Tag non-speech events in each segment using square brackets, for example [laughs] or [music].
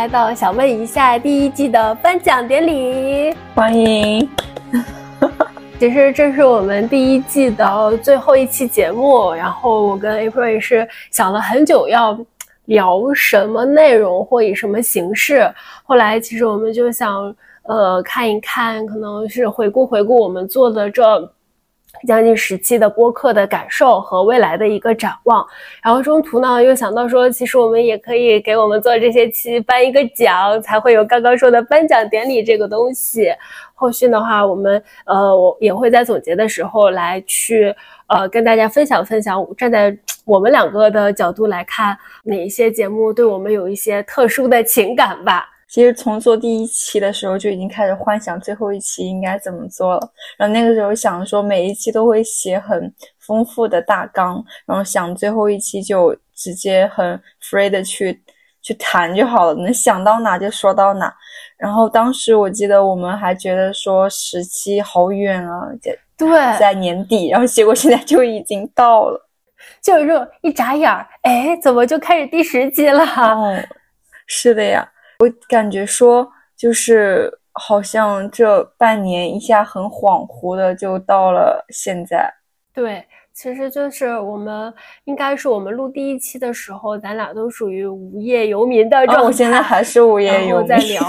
来到《想问一下》第一季的颁奖典礼。欢迎。其实这是我们第一季的最后一期节目，然后我跟 April 也是想了很久要聊什么内容或以什么形式。后来其实我们就想，呃，看一看，可能是回顾回顾我们做的这将近十期的播客的感受和未来的一个展望。然后中途呢，又想到说，其实我们也可以给我们做这些期颁一个奖，才会有刚刚说的颁奖典礼这个东西。后续的话，我们呃，我也会在总结的时候来去呃跟大家分享分享，站在我们两个的角度来看，哪一些节目对我们有一些特殊的情感吧。其实从做第一期的时候就已经开始幻想最后一期应该怎么做了，然后那个时候想说每一期都会写很丰富的大纲，然后想最后一期就直接很 free 的去去谈就好了，能想到哪就说到哪。然后当时我记得我们还觉得说十期好远啊，在对，在年底，然后结果现在就已经到了，就是说一眨眼儿，哎，怎么就开始第十期了？哦，是的呀，我感觉说就是好像这半年一下很恍惚的就到了现在。对。其实就是我们应该是我们录第一期的时候，咱俩都属于无业游民的状态。我现在还是无业游民。在聊，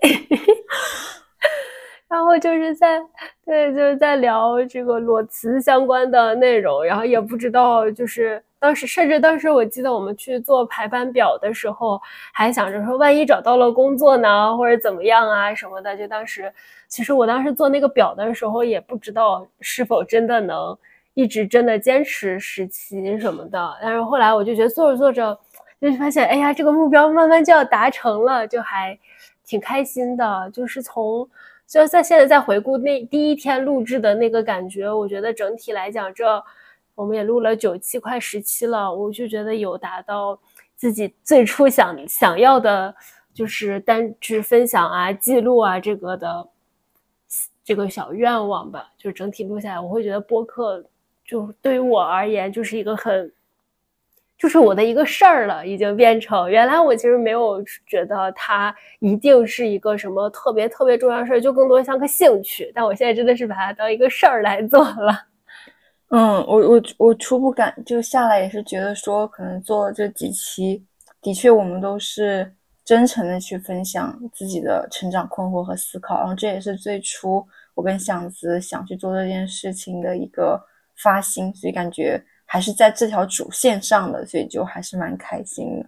[laughs] 然后就是在对，就是在聊这个裸辞相关的内容，然后也不知道，就是当时甚至当时我记得我们去做排班表的时候，还想着说万一找到了工作呢，或者怎么样啊什么的。就当时，其实我当时做那个表的时候，也不知道是否真的能。一直真的坚持十期什么的，但是后来我就觉得做着做着，就发现，哎呀，这个目标慢慢就要达成了，就还挺开心的。就是从就在现在再回顾那第一天录制的那个感觉，我觉得整体来讲，这我们也录了九期，快十期了，我就觉得有达到自己最初想想要的，就是单去分享啊、记录啊这个的这个小愿望吧。就整体录下来，我会觉得播客。就对于我而言，就是一个很，就是我的一个事儿了，已经变成原来我其实没有觉得它一定是一个什么特别特别重要的事儿，就更多像个兴趣。但我现在真的是把它当一个事儿来做了。嗯，我我我初步感就下来也是觉得说，可能做了这几期，的确我们都是真诚的去分享自己的成长困惑和思考，然后这也是最初我跟祥子想去做这件事情的一个。发心，所以感觉还是在这条主线上的，所以就还是蛮开心的。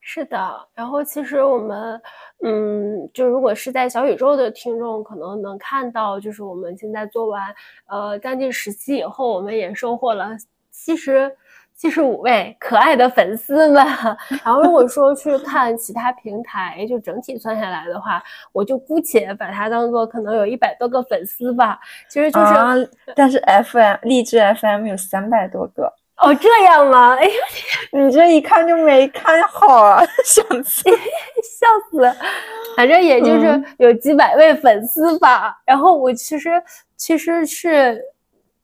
是的，然后其实我们，嗯，就如果是在小宇宙的听众，可能能看到，就是我们现在做完，呃，将近十期以后，我们也收获了七十。七十五位可爱的粉丝们，[laughs] 然后如果说去看其他平台，就整体算下来的话，我就姑且把它当做可能有一百多个粉丝吧。其实就是，但是 FM 励志 FM 有三百多个哦，这样吗？哎呀，[laughs] 你这一看就没看好啊，[laughs] 想死，[laughs] 笑死！反正也就是有几百位粉丝吧。然后我其实其实是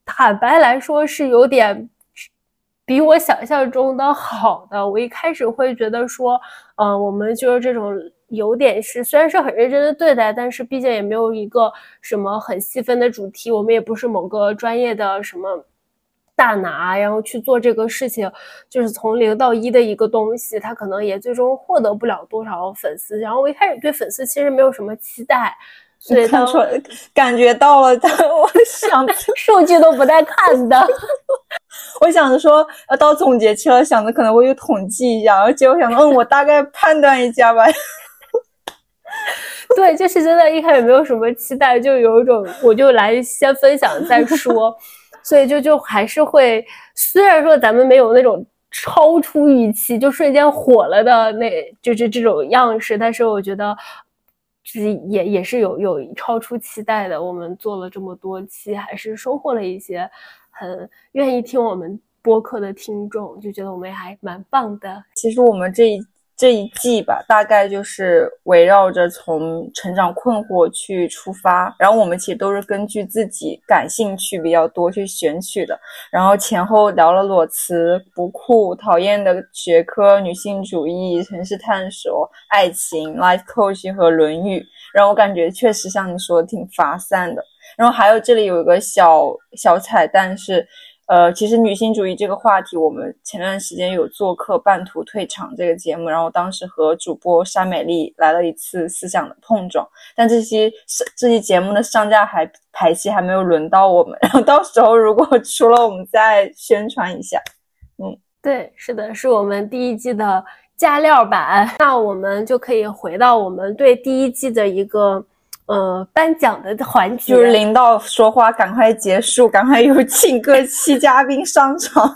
坦白来说是有点。比我想象中的好的，我一开始会觉得说，嗯，我们就是这种有点是，虽然是很认真的对待，但是毕竟也没有一个什么很细分的主题，我们也不是某个专业的什么大拿，然后去做这个事情，就是从零到一的一个东西，他可能也最终获得不了多少粉丝。然后我一开始对粉丝其实没有什么期待。所以看出来，感觉到了。我想数据都不带看的。[laughs] 我想着说，要到总结期了，想着可能会有统计一下，然后结果想，嗯，我大概判断一下吧。[laughs] 对，就是真的，一开始没有什么期待，就有一种，我就来先分享再说。所以就就还是会，虽然说咱们没有那种超出预期就瞬间火了的那，就是这种样式，但是我觉得。是也也是有有超出期待的，我们做了这么多期，还是收获了一些很愿意听我们播客的听众，就觉得我们还蛮棒的。其实我们这一这一季吧，大概就是围绕着从成长困惑去出发，然后我们其实都是根据自己感兴趣比较多去选取的，然后前后聊了裸辞、不酷、讨厌的学科、女性主义、城市探索、爱情、life coach 和论语，然后我感觉确实像你说的挺发散的，然后还有这里有一个小小彩蛋是。呃，其实女性主义这个话题，我们前段时间有做客《半途退场》这个节目，然后当时和主播沙美丽来了一次思想的碰撞。但这期这期节目的上架还排期还没有轮到我们，[laughs] 然后到时候如果出了，我们再宣传一下。嗯，对，是的，是我们第一季的加料版。那我们就可以回到我们对第一季的一个。呃，颁奖的环节就是领导说话，赶快结束，赶快有请各期嘉宾上场。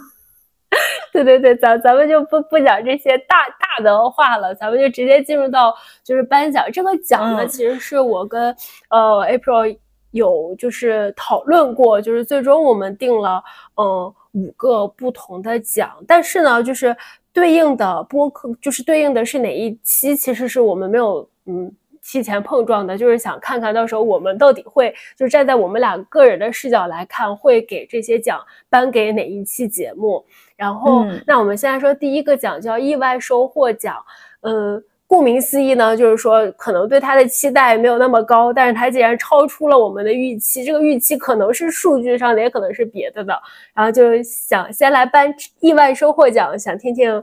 [laughs] 对对对，咱咱们就不不讲这些大大的话了，咱们就直接进入到就是颁奖。这个奖呢，其实是我跟呃 April 有就是讨论过，就是最终我们定了嗯五个不同的奖，但是呢，就是对应的播客，就是对应的是哪一期，其实是我们没有嗯。提前碰撞的，就是想看看到时候我们到底会，就是站在我们俩个人的视角来看，会给这些奖颁给哪一期节目。然后，那我们现在说第一个奖叫意外收获奖。嗯，顾名思义呢，就是说可能对他的期待没有那么高，但是他既然超出了我们的预期，这个预期可能是数据上的，也可能是别的的。然后就想先来颁意外收获奖，想听听，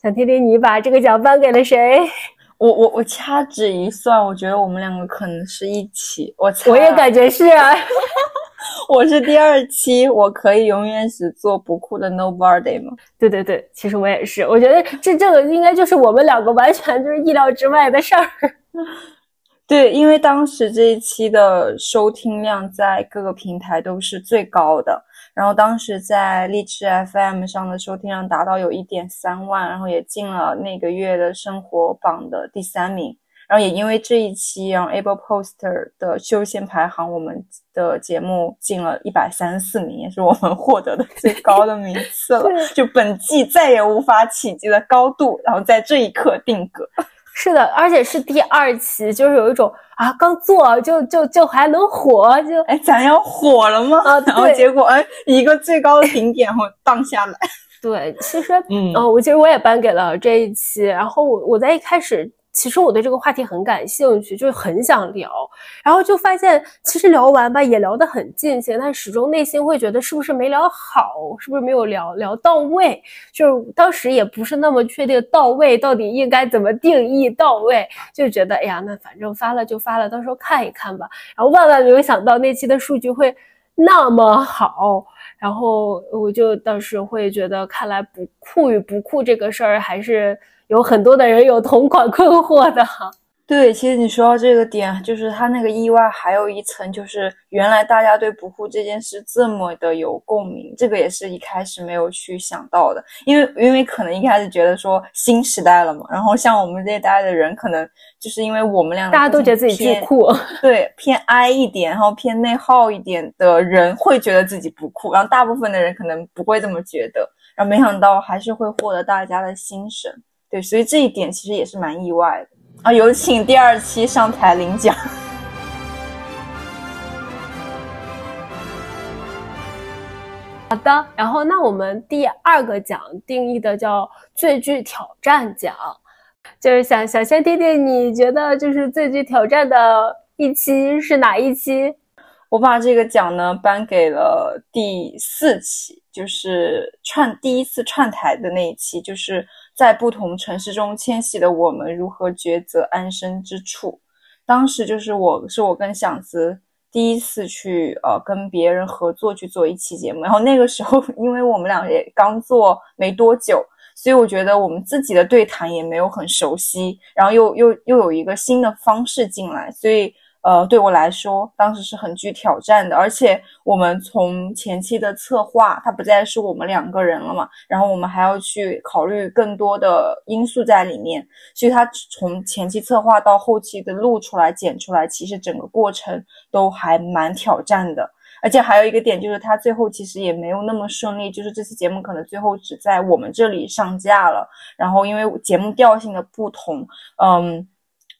想听听你把这个奖颁给了谁。我我我掐指一算，我觉得我们两个可能是一起。我我也感觉是啊，[laughs] 我是第二期，我可以永远只做不酷的 nobody 吗？对对对，其实我也是，我觉得这这个应该就是我们两个完全就是意料之外的事儿。[laughs] 对，因为当时这一期的收听量在各个平台都是最高的。然后当时在荔枝 FM 上的收听量达到有一点三万，然后也进了那个月的生活榜的第三名。然后也因为这一期，然后 Able Poster 的修仙排行，我们的节目进了一百三十四名，也是我们获得的最高的名次了。[laughs] 就本季再也无法企及的高度，然后在这一刻定格。是的，而且是第二期，就是有一种啊，刚做就就就还能火，就哎，咱要火了吗？啊，然后结果哎，一个最高的顶点，然后荡下来。[laughs] 对，其实嗯，我其实我也颁给了这一期，然后我我在一开始。其实我对这个话题很感兴趣，就很想聊，然后就发现其实聊完吧也聊得很尽兴，但始终内心会觉得是不是没聊好，是不是没有聊聊到位？就是当时也不是那么确定到位到底应该怎么定义到位，就觉得哎呀，那反正发了就发了，到时候看一看吧。然后万万没有想到那期的数据会那么好，然后我就当时会觉得，看来不酷与不酷这个事儿还是。有很多的人有同款困惑的，[laughs] 对，其实你说到这个点，就是他那个意外还有一层，就是原来大家对不酷这件事这么的有共鸣，这个也是一开始没有去想到的，因为因为可能一开始觉得说新时代了嘛，然后像我们这一代的人，可能就是因为我们两个大家都觉得自己最酷，对，偏 I 一点，然后偏内耗一点的人会觉得自己不酷，然后大部分的人可能不会这么觉得，然后没想到还是会获得大家的心声。对，所以这一点其实也是蛮意外的啊！有请第二期上台领奖。[laughs] 好的，然后那我们第二个奖定义的叫最具挑战奖，就是想想先听听你觉得就是最具挑战的一期是哪一期？我把这个奖呢颁给了第四期，就是串第一次串台的那一期，就是。在不同城市中迁徙的我们如何抉择安身之处？当时就是我是我跟响子第一次去呃跟别人合作去做一期节目，然后那个时候因为我们俩也刚做没多久，所以我觉得我们自己的对谈也没有很熟悉，然后又又又有一个新的方式进来，所以。呃，对我来说，当时是很具挑战的，而且我们从前期的策划，它不再是我们两个人了嘛，然后我们还要去考虑更多的因素在里面，所以它从前期策划到后期的录出来、剪出来，其实整个过程都还蛮挑战的。而且还有一个点就是，它最后其实也没有那么顺利，就是这期节目可能最后只在我们这里上架了。然后因为节目调性的不同，嗯，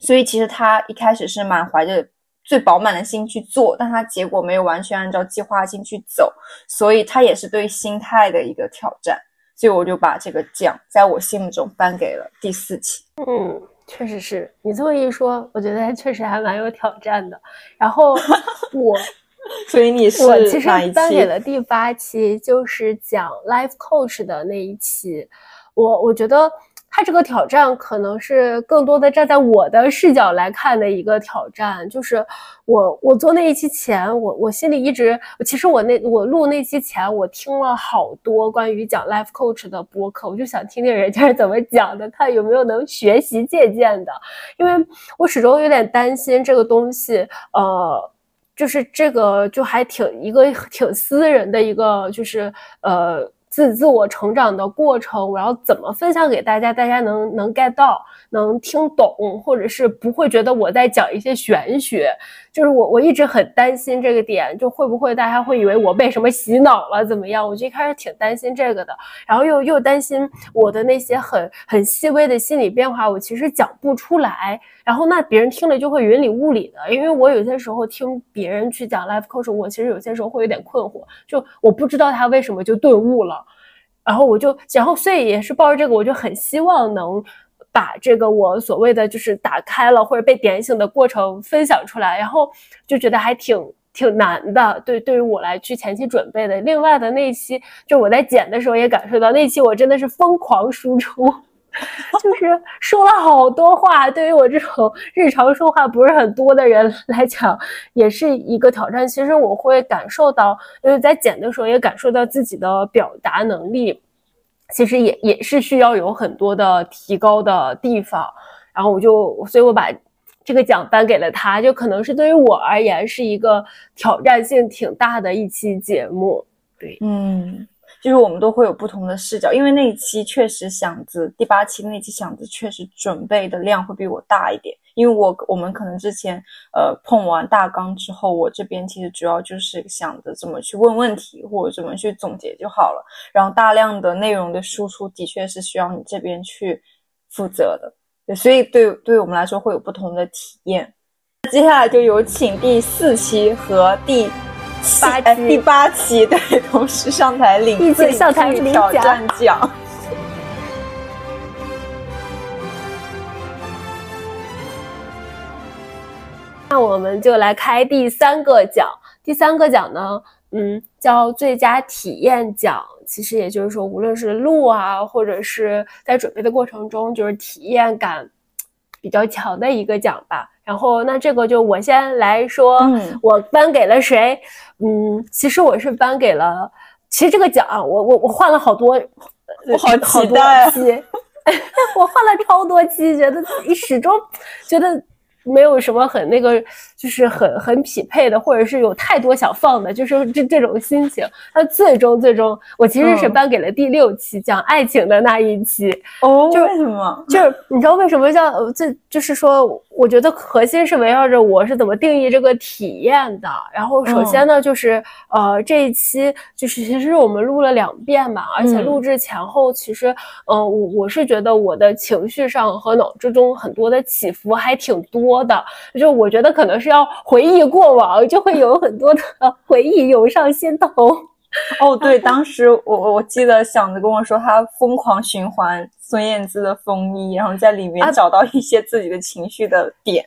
所以其实他一开始是满怀着最饱满的心去做，但他结果没有完全按照计划性去走，所以他也是对心态的一个挑战。所以我就把这个奖在我心目中颁给了第四期。嗯。确实是你这么一说，我觉得确实还蛮有挑战的。然后 [laughs] 我，所以你是我其实颁给了第八期，就是讲 life coach 的那一期。我我觉得。他这个挑战可能是更多的站在我的视角来看的一个挑战，就是我我做那一期前，我我心里一直，其实我那我录那期前，我听了好多关于讲 life coach 的播客，我就想听听人家是怎么讲的，看有没有能学习借鉴的，因为我始终有点担心这个东西，呃，就是这个就还挺一个挺私人的一个，就是呃。自自我成长的过程，我要怎么分享给大家？大家能能 get 到，能听懂，或者是不会觉得我在讲一些玄学？就是我我一直很担心这个点，就会不会大家会以为我被什么洗脑了？怎么样？我就一开始挺担心这个的，然后又又担心我的那些很很细微的心理变化，我其实讲不出来。然后那别人听了就会云里雾里的，因为我有些时候听别人去讲 life coach，我其实有些时候会有点困惑，就我不知道他为什么就顿悟了，然后我就，然后所以也是抱着这个，我就很希望能把这个我所谓的就是打开了或者被点醒的过程分享出来，然后就觉得还挺挺难的，对，对于我来去前期准备的。另外的那期，就我在剪的时候也感受到，那期我真的是疯狂输出。[laughs] 就是说了好多话，对于我这种日常说话不是很多的人来讲，也是一个挑战。其实我会感受到，就是在剪的时候也感受到自己的表达能力，其实也也是需要有很多的提高的地方。然后我就，所以我把这个奖颁给了他，就可能是对于我而言是一个挑战性挺大的一期节目。对，嗯。就是我们都会有不同的视角，因为那一期确实响子第八期那期响子确实准备的量会比我大一点，因为我我们可能之前呃碰完大纲之后，我这边其实主要就是想着怎么去问问题或者怎么去总结就好了，然后大量的内容的输出的确是需要你这边去负责的，所以对对我们来说会有不同的体验。接下来就有请第四期和第。八第八期对，同时上台领一起上台领挑战奖。那我们就来开第三个奖。第三个奖呢，嗯，叫最佳体验奖。其实也就是说，无论是录啊，或者是在准备的过程中，就是体验感比较强的一个奖吧。然后，那这个就我先来说，我颁给了谁？嗯，其实我是颁给了，其实这个奖，我我我换了好多，[laughs] 我好期待，[laughs] 我换了超多期，觉得始终觉得。没有什么很那个，就是很很匹配的，或者是有太多想放的，就是这这种心情。那最终最终，我其实是颁给了第六期讲爱情的那一期。哦，为什么？就是你知道为什么叫这？就是说，我觉得核心是围绕着我是怎么定义这个体验的。然后首先呢，就是呃这一期就是其实我们录了两遍嘛，而且录制前后其实，嗯，我我是觉得我的情绪上和脑之中很多的起伏还挺多。多的，就我觉得可能是要回忆过往，就会有很多的回忆涌上心头。哦，对，当时我我记得想着跟我说，他疯狂循环孙燕姿的风衣，然后在里面找到一些自己的情绪的点。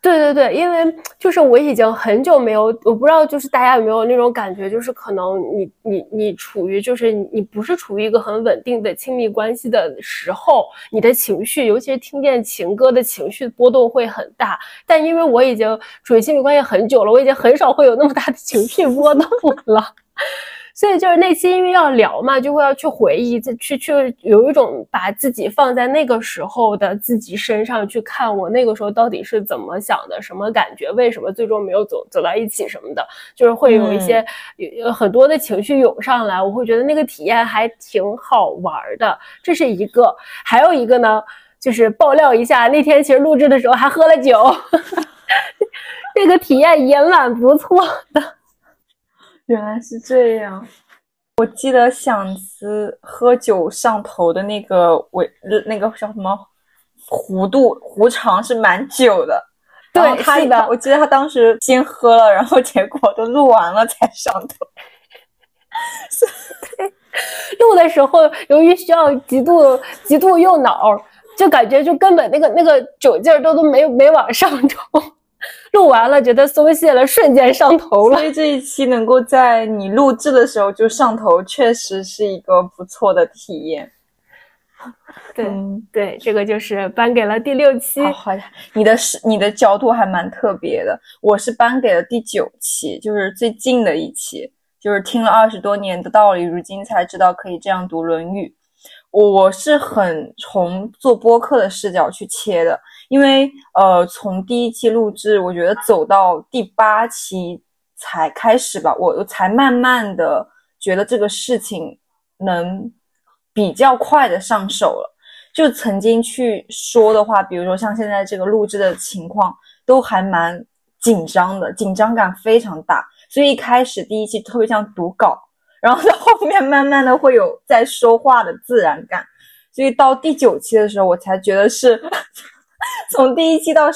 对对对，因为就是我已经很久没有，我不知道就是大家有没有那种感觉，就是可能你你你处于就是你不是处于一个很稳定的亲密关系的时候，你的情绪，尤其是听见情歌的情绪波动会很大。但因为我已经处于亲密关系很久了，我已经很少会有那么大的情绪波动了。所以就是那期因为要聊嘛，就会要去回忆，去去有一种把自己放在那个时候的自己身上去看，我那个时候到底是怎么想的，什么感觉，为什么最终没有走走到一起什么的，就是会有一些有很多的情绪涌上来，我会觉得那个体验还挺好玩的，这是一个。还有一个呢，就是爆料一下，那天其实录制的时候还喝了酒，[laughs] 这个体验也蛮不错的。原来是这样。我记得响子喝酒上头的那个尾，那个叫什么弧度弧长是蛮久的。对，是的。我记得他当时先喝了，然后结果都录完了才上头。[laughs] 对，录的时候由于需要极度极度用脑，就感觉就根本那个那个酒劲儿都都没没往上头。[laughs] 录完了，觉得松懈了，瞬间上头了。所以这一期能够在你录制的时候就上头，确实是一个不错的体验。对对，这个就是颁给了第六期。好呀，你的是你的角度还蛮特别的。我是颁给了第九期，就是最近的一期，就是听了二十多年的道理，如今才知道可以这样读《论语》。我是很从做播客的视角去切的。因为呃，从第一期录制，我觉得走到第八期才开始吧，我我才慢慢的觉得这个事情能比较快的上手了。就曾经去说的话，比如说像现在这个录制的情况，都还蛮紧张的，紧张感非常大。所以一开始第一期特别像读稿，然后到后面慢慢的会有在说话的自然感。所以到第九期的时候，我才觉得是。从第一期到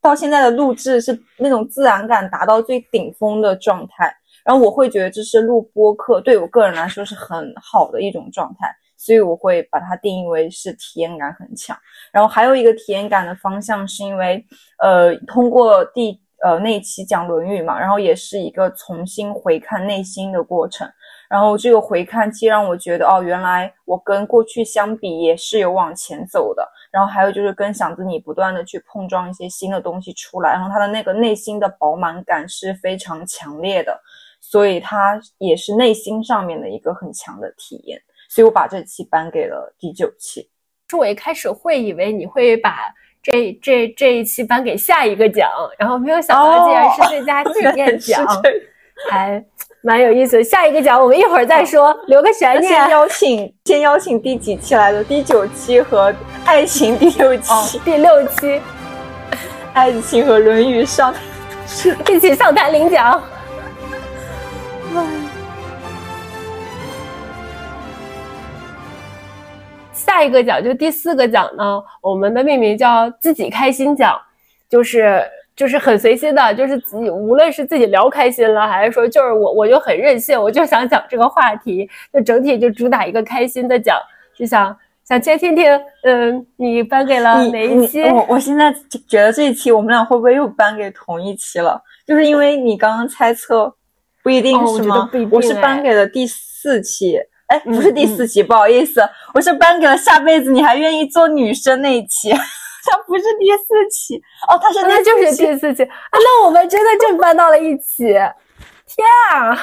到现在的录制是那种自然感达到最顶峰的状态，然后我会觉得这是录播客对我个人来说是很好的一种状态，所以我会把它定义为是体验感很强。然后还有一个体验感的方向是因为，呃，通过第呃那期讲《论语》嘛，然后也是一个重新回看内心的过程。然后这个回看既让我觉得哦，原来我跟过去相比也是有往前走的。然后还有就是跟想子你不断的去碰撞一些新的东西出来，然后他的那个内心的饱满感是非常强烈的，所以他也是内心上面的一个很强的体验，所以我把这期颁给了第九期。是我一开始会以为你会把这这这一期颁给下一个奖，然后没有想到竟然是最佳 [laughs] 体验奖，还。蛮有意思，下一个奖我们一会儿再说，留个悬念。先邀请，先邀请第几期来的？第九期和爱情第六期，第六期，爱情和论语上，[laughs] 一起上台领奖。[laughs] 下一个奖就第四个奖呢，我们的命名叫自己开心奖，就是。就是很随心的，就是自己无论是自己聊开心了，还是说就是我我就很任性，我就想讲这个话题，就整体就主打一个开心的讲，就想想先听听，嗯，你颁给了哪一期？我我现在觉得这一期我们俩会不会又颁给同一期了？就是因为你刚刚猜测，不一定是吗？我是颁给了第四期，哎，不是第四期，不好意思，我是颁给了下辈子你还愿意做女生那一期。他不是第四期哦，他说那就是第四期啊！那我们真的就搬到了一起，[laughs] 天啊！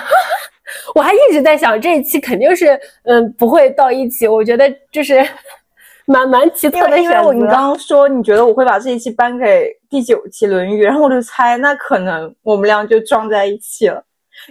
[laughs] 我还一直在想这一期肯定是嗯不会到一起，我觉得就是 [laughs] 蛮蛮奇特的因为我你刚刚说你觉得我会把这一期搬给第九期《论语》，然后我就猜那可能我们俩就撞在一起了。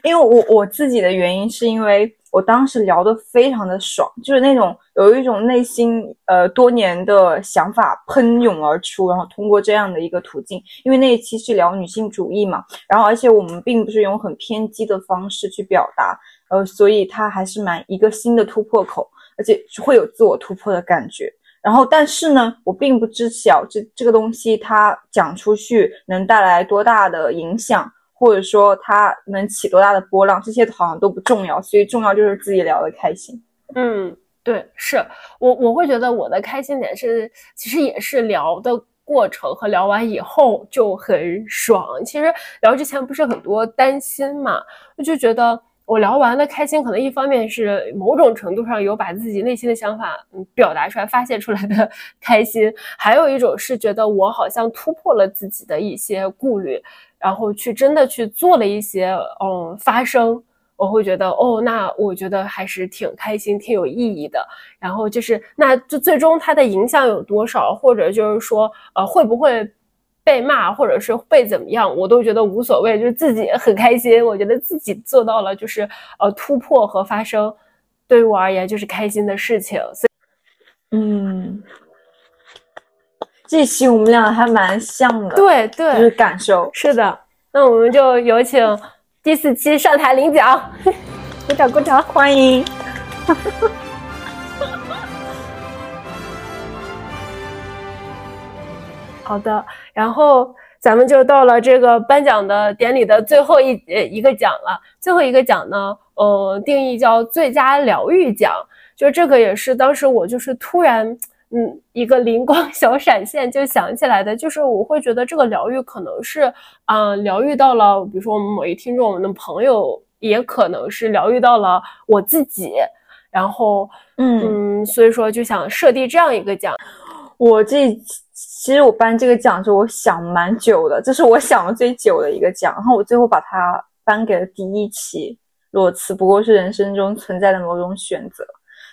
因为我我自己的原因是因为。我当时聊得非常的爽，就是那种有一种内心呃多年的想法喷涌而出，然后通过这样的一个途径，因为那一期是聊女性主义嘛，然后而且我们并不是用很偏激的方式去表达，呃，所以它还是蛮一个新的突破口，而且会有自我突破的感觉。然后但是呢，我并不知晓这这个东西它讲出去能带来多大的影响。或者说它能起多大的波浪，这些好像都不重要，所以重要就是自己聊的开心。嗯，对，是我我会觉得我的开心点是，其实也是聊的过程和聊完以后就很爽。其实聊之前不是很多担心嘛，我就觉得我聊完的开心，可能一方面是某种程度上有把自己内心的想法表达出来、发泄出来的开心，还有一种是觉得我好像突破了自己的一些顾虑。然后去真的去做了一些，嗯，发生，我会觉得，哦，那我觉得还是挺开心、挺有意义的。然后就是，那就最终它的影响有多少，或者就是说，呃，会不会被骂，或者是被怎么样，我都觉得无所谓，就是自己很开心。我觉得自己做到了，就是呃突破和发生，对于我而言就是开心的事情。所以，嗯。这期我们俩还蛮像的，对对，就是感受。是的，那我们就有请第四期上台领奖，[laughs] 鼓掌鼓掌，欢迎。[laughs] 好的，然后咱们就到了这个颁奖的典礼的最后一呃一个奖了。最后一个奖呢，呃，定义叫最佳疗愈奖。就这个也是当时我就是突然，嗯，一个灵光 [laughs] 小闪现就想起来的，就是我会觉得这个疗愈可能是啊，疗愈到了，比如说我们某一听众，我们的朋友，也可能是疗愈到了我自己。然后，嗯，所以说就想设定这样一个奖。我这其实我颁这个奖，是我想蛮久的，这是我想的最久的一个奖。然后我最后把它颁给了第一期裸辞，不过是人生中存在的某种选择。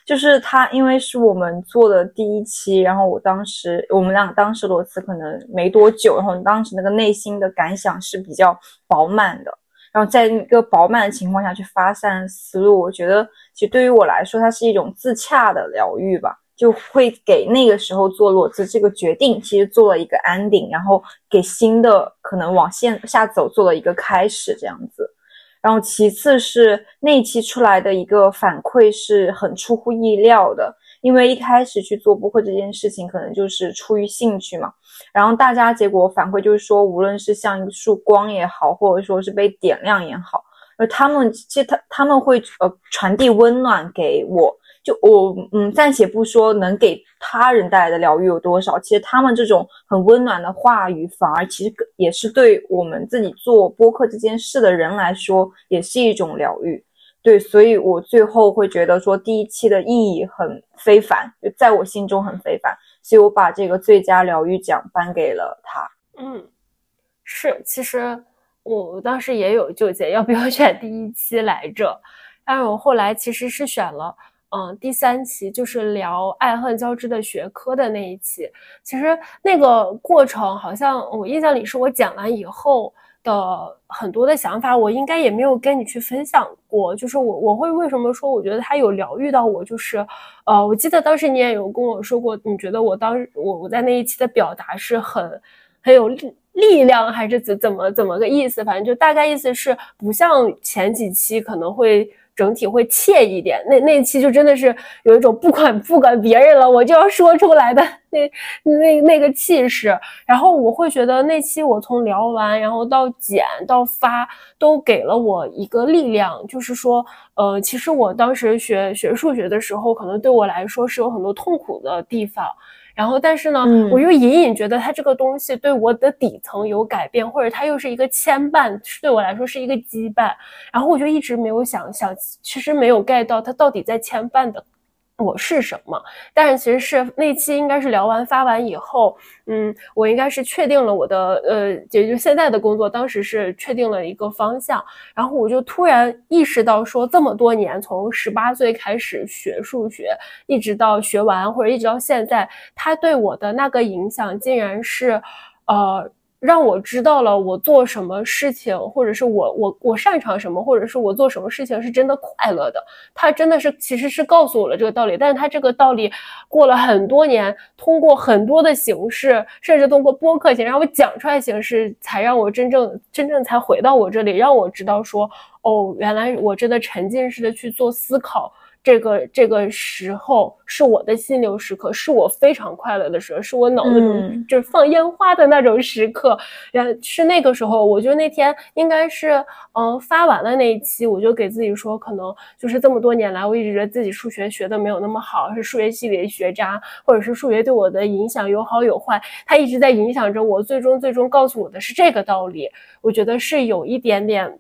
就是他，因为是我们做的第一期，然后我当时我们俩当时裸辞可能没多久，然后当时那个内心的感想是比较饱满的，然后在一个饱满的情况下去发散思路，我觉得其实对于我来说，它是一种自洽的疗愈吧，就会给那个时候做裸辞这个决定，其实做了一个 ending，然后给新的可能往线下走做了一个开始，这样子。然后其次是那期出来的一个反馈是很出乎意料的，因为一开始去做播客这件事情，可能就是出于兴趣嘛。然后大家结果反馈就是说，无论是像一束光也好，或者说是被点亮也好，而他们其实他他们会呃传递温暖给我。就我嗯，暂且不说能给他人带来的疗愈有多少，其实他们这种很温暖的话语，反而其实也是对我们自己做播客这件事的人来说，也是一种疗愈。对，所以我最后会觉得说，第一期的意义很非凡，就在我心中很非凡，所以我把这个最佳疗愈奖颁给了他。嗯，是，其实我当时也有纠结要不要选第一期来着，但是我后来其实是选了。嗯，第三期就是聊爱恨交织的学科的那一期。其实那个过程，好像我印象里是我讲完以后的很多的想法，我应该也没有跟你去分享过。就是我我会为什么说我觉得它有疗愈到我？就是呃，我记得当时你也有跟我说过，你觉得我当时我我在那一期的表达是很很有力力量，还是怎怎么怎么个意思？反正就大概意思是不像前几期可能会。整体会怯一点，那那期就真的是有一种不管不管别人了，我就要说出来的那那那个气势。然后我会觉得那期我从聊完，然后到剪到发，都给了我一个力量，就是说，呃，其实我当时学学数学的时候，可能对我来说是有很多痛苦的地方。然后，但是呢，我又隐隐觉得它这个东西对我的底层有改变，或者它又是一个牵绊，对我来说是一个羁绊。然后我就一直没有想想，其实没有 get 到它到底在牵绊的。我是什么？但是其实是那期应该是聊完发完以后，嗯，我应该是确定了我的呃，也就现在的工作，当时是确定了一个方向，然后我就突然意识到说，这么多年从十八岁开始学数学，一直到学完或者一直到现在，它对我的那个影响，竟然是，呃。让我知道了我做什么事情，或者是我我我擅长什么，或者是我做什么事情是真的快乐的。他真的是其实是告诉我了这个道理，但是他这个道理过了很多年，通过很多的形式，甚至通过播客型让我讲出来形式，才让我真正真正才回到我这里，让我知道说，哦，原来我真的沉浸式的去做思考。这个这个时候是我的心流时刻，是我非常快乐的时候，是我脑子中就是放烟花的那种时刻。然后是那个时候，我觉得那天应该是嗯发完了那一期，我就给自己说，可能就是这么多年来，我一直觉得自己数学学的没有那么好，是数学系里的学渣，或者是数学对我的影响有好有坏，它一直在影响着我。最终最终告诉我的是这个道理，我觉得是有一点点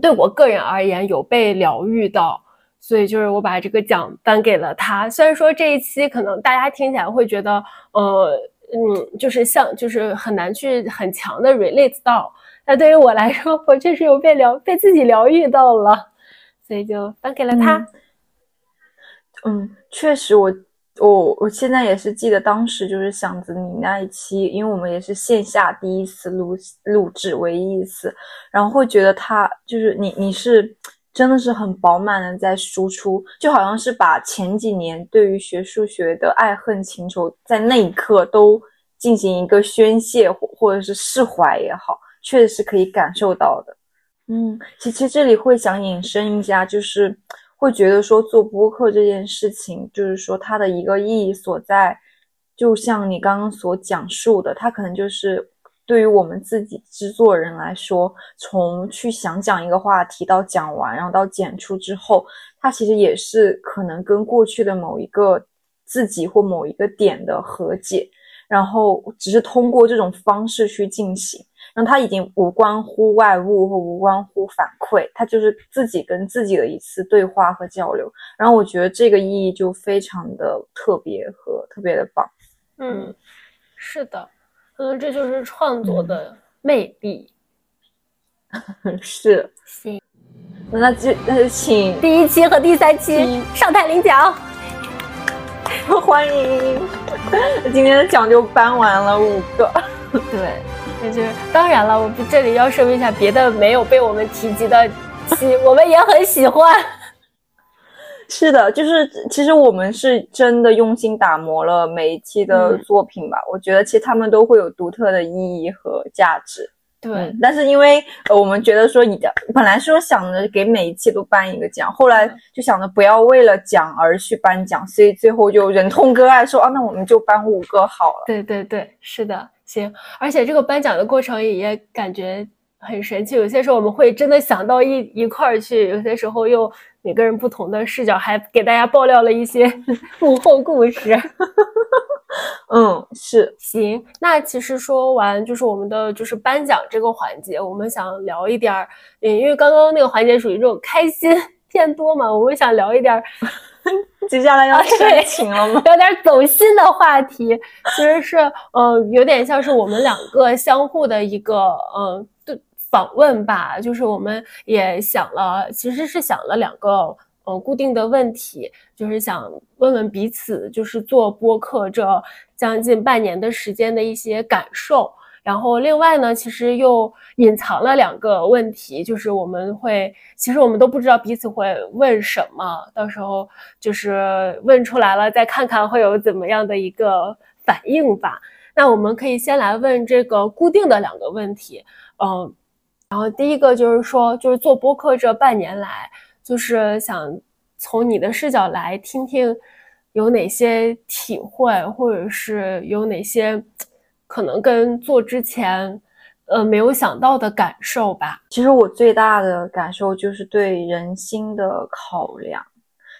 对我个人而言有被疗愈到。所以就是我把这个奖颁给了他。虽然说这一期可能大家听起来会觉得，呃，嗯，就是像就是很难去很强的 relate 到，但对于我来说，我确实有被疗被自己疗愈到了，所以就颁给了他。嗯，确实，我我我现在也是记得当时就是想着你那一期，因为我们也是线下第一次录录制，唯一一次，然后会觉得他就是你你是。真的是很饱满的在输出，就好像是把前几年对于学数学的爱恨情仇，在那一刻都进行一个宣泄或或者是释怀也好，确实是可以感受到的。嗯，其实这里会想引申一下，就是会觉得说做播客这件事情，就是说它的一个意义所在，就像你刚刚所讲述的，它可能就是对于我们自己制作人来说，从去想讲一个话题到讲完，然后到剪出之后，它其实也是可能跟过去的某一个自己或某一个点的和解，然后只是通过这种方式去进行。那它已经无关乎外物或无关乎反馈，它就是自己跟自己的一次对话和交流。然后我觉得这个意义就非常的特别和特别的棒。嗯，是的，嗯，这就是创作的魅力。[laughs] 是，行，那就那就请第一期和第三期上台领奖，[laughs] 欢迎。今天的奖就颁完了五个，对。那就是当然了，我这里要说明一下，别的没有被我们提及的期，我们也很喜欢。是的，就是其实我们是真的用心打磨了每一期的作品吧。我觉得其实他们都会有独特的意义和价值。对，但是因为呃，我们觉得说，你的本来说想着给每一期都颁一个奖，后来就想着不要为了奖而去颁奖，所以最后就忍痛割爱，说啊，那我们就颁五个好了。对对对，是的。行，而且这个颁奖的过程也感觉很神奇。有些时候我们会真的想到一一块儿去，有些时候又每个人不同的视角，还给大家爆料了一些 [laughs] 幕后故事。[laughs] 嗯，是。行，那其实说完就是我们的就是颁奖这个环节，我们想聊一点儿，嗯，因为刚刚那个环节属于这种开心偏多嘛，我们想聊一点儿。[laughs] 接下来要煽情了吗？有点走心的话题，其实是，呃，有点像是我们两个相互的一个，嗯，对，访问吧。就是我们也想了，其实是想了两个，呃，固定的问题，就是想问问彼此，就是做播客这将近半年的时间的一些感受。然后另外呢，其实又隐藏了两个问题，就是我们会，其实我们都不知道彼此会问什么，到时候就是问出来了，再看看会有怎么样的一个反应吧。那我们可以先来问这个固定的两个问题，嗯，然后第一个就是说，就是做播客这半年来，就是想从你的视角来听听有哪些体会，或者是有哪些。可能跟做之前，呃，没有想到的感受吧。其实我最大的感受就是对人心的考量，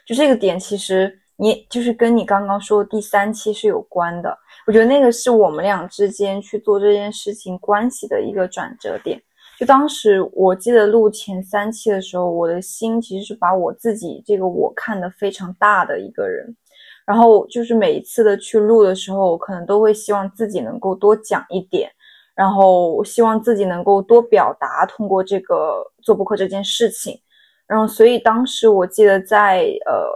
就这个点，其实你就是跟你刚刚说的第三期是有关的。我觉得那个是我们俩之间去做这件事情关系的一个转折点。就当时我记得录前三期的时候，我的心其实是把我自己这个我看得非常大的一个人。然后就是每一次的去录的时候，我可能都会希望自己能够多讲一点，然后希望自己能够多表达，通过这个做播客这件事情。然后，所以当时我记得在呃，